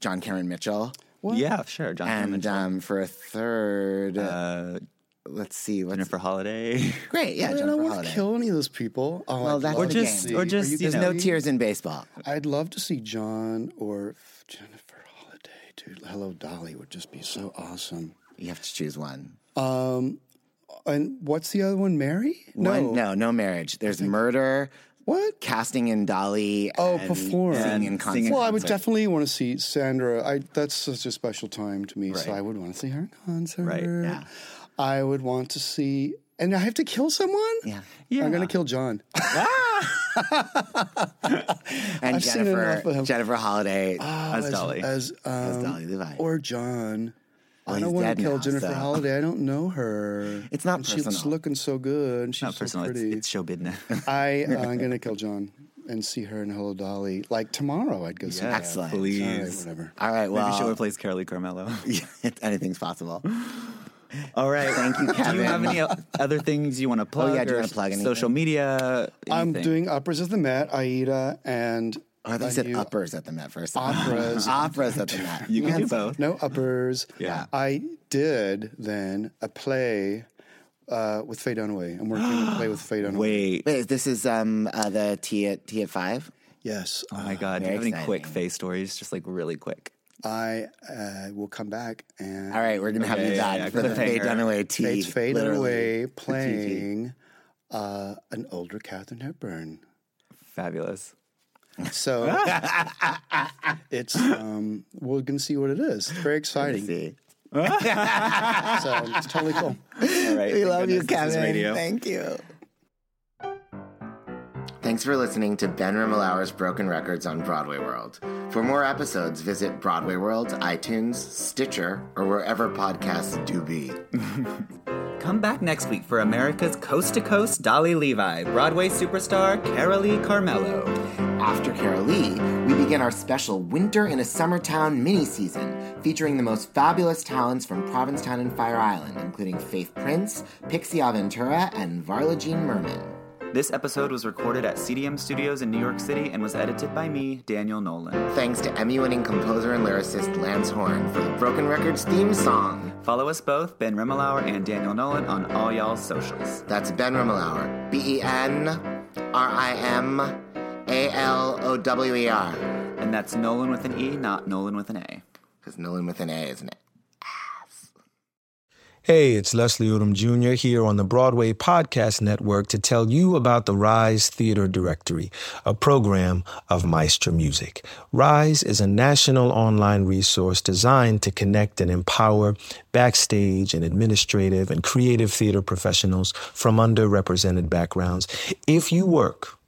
John Cameron Mitchell. Yeah, sure. John and Mitchell. um, for a third, uh, let's see, what's Jennifer Holliday. great? Yeah, I don't Jennifer want to Holliday. kill any of those people. Oh, Well, I'd that's love the to game. see- Or just- you There's kidding no tears in baseball. I'd love to see John or f- Jennifer Holliday, dude. Hello, Dolly would just be so awesome. You have to choose one. Um, and what's the other one? Mary? No, One, no, no marriage. There's murder. What? Casting in Dolly. Oh, and perform. Singing in concert. Well, I would definitely want to see Sandra. I that's such a special time to me, so I would want to see her in concert. Right, yeah. I would want to see, and I have to kill someone. Yeah. Yeah. I'm gonna kill John. And I've seen of Jennifer, him. Jennifer Holliday Oh, As Dolly. as, um, Dolly Levi. or John. Well, I don't want to kill now, Jennifer so- Holliday. I don't know her. It's not And She's looking so good. And she's Not so personal. It's, pretty. it's show business. I uh, I'm gonna kill John and see her in Hello Dolly. Like tomorrow, I'd go see. Yeah, that. Excellent. Please. All right, whatever. All right, well, Maybe she'll replace Carolee Carmello. Yeah, anything's possible. All right. Thank you, Kevin. Do you have any other things you want to plug? Oh, yeah, do you or wanna plug anything? Social media. I'm doing operas at the Met, Aida, and Oh, I thought you said new- uppers at the Met first. Operas. Operas at the Met. You can do both. No uppers. Yeah. I did then a play uh, with Faye Dunaway. I'm working to play with Faye Dunaway. Wait. Wait, this is um uh, the T at Tea at Five. Yes. Oh my god! Do you Very have any exciting. quick face stories? Just like really quick. I uh, will come back and. All right, we're gonna have Okay, you yeah, back yeah, for the Faye cliffhanger. Dunaway T. Fate's Faye literally. Dunaway playing uh, an older Katharine Hepburn. Fabulous. So it's um, we're gonna see what it is. It's very exciting. See. so it's totally cool. All right. We love you, goodness this Kevin. radio. Thank you. Thanks for listening to Ben Rimalower's Broken Records on Broadway World. For more episodes, visit Broadway World, iTunes, Stitcher, or wherever podcasts do be. Come back next week for America's coast to coast Dolly Levi, Broadway superstar Carolee Carmello. After Carol Lee, we begin our special Winter in a Summer Town mini season, featuring the most fabulous talents from Provincetown and Fire Island, including Faith Prince, Pixie Aventura, and Varla Jean Merman. This episode was recorded at CDM Studios in New York City and was edited by me, Daniel Nolan. Thanks to Emmy winning composer and lyricist Lance Horn for the Broken Records theme song. Follow us both, Ben Rimalower and Daniel Nolan, on all y'all's socials. That's Ben Rimalower. B E N R I M A L O W E R. And that's Nolan with an E, not Nolan with an A. Because Nolan with an A is an Hey, it's Leslie Odom Jr. here on the Broadway Podcast Network to tell you about the Rise Theater Directory, a program of Maestra Music. Rise is a national online resource designed to connect and empower backstage and administrative and creative theater professionals from underrepresented backgrounds. If you work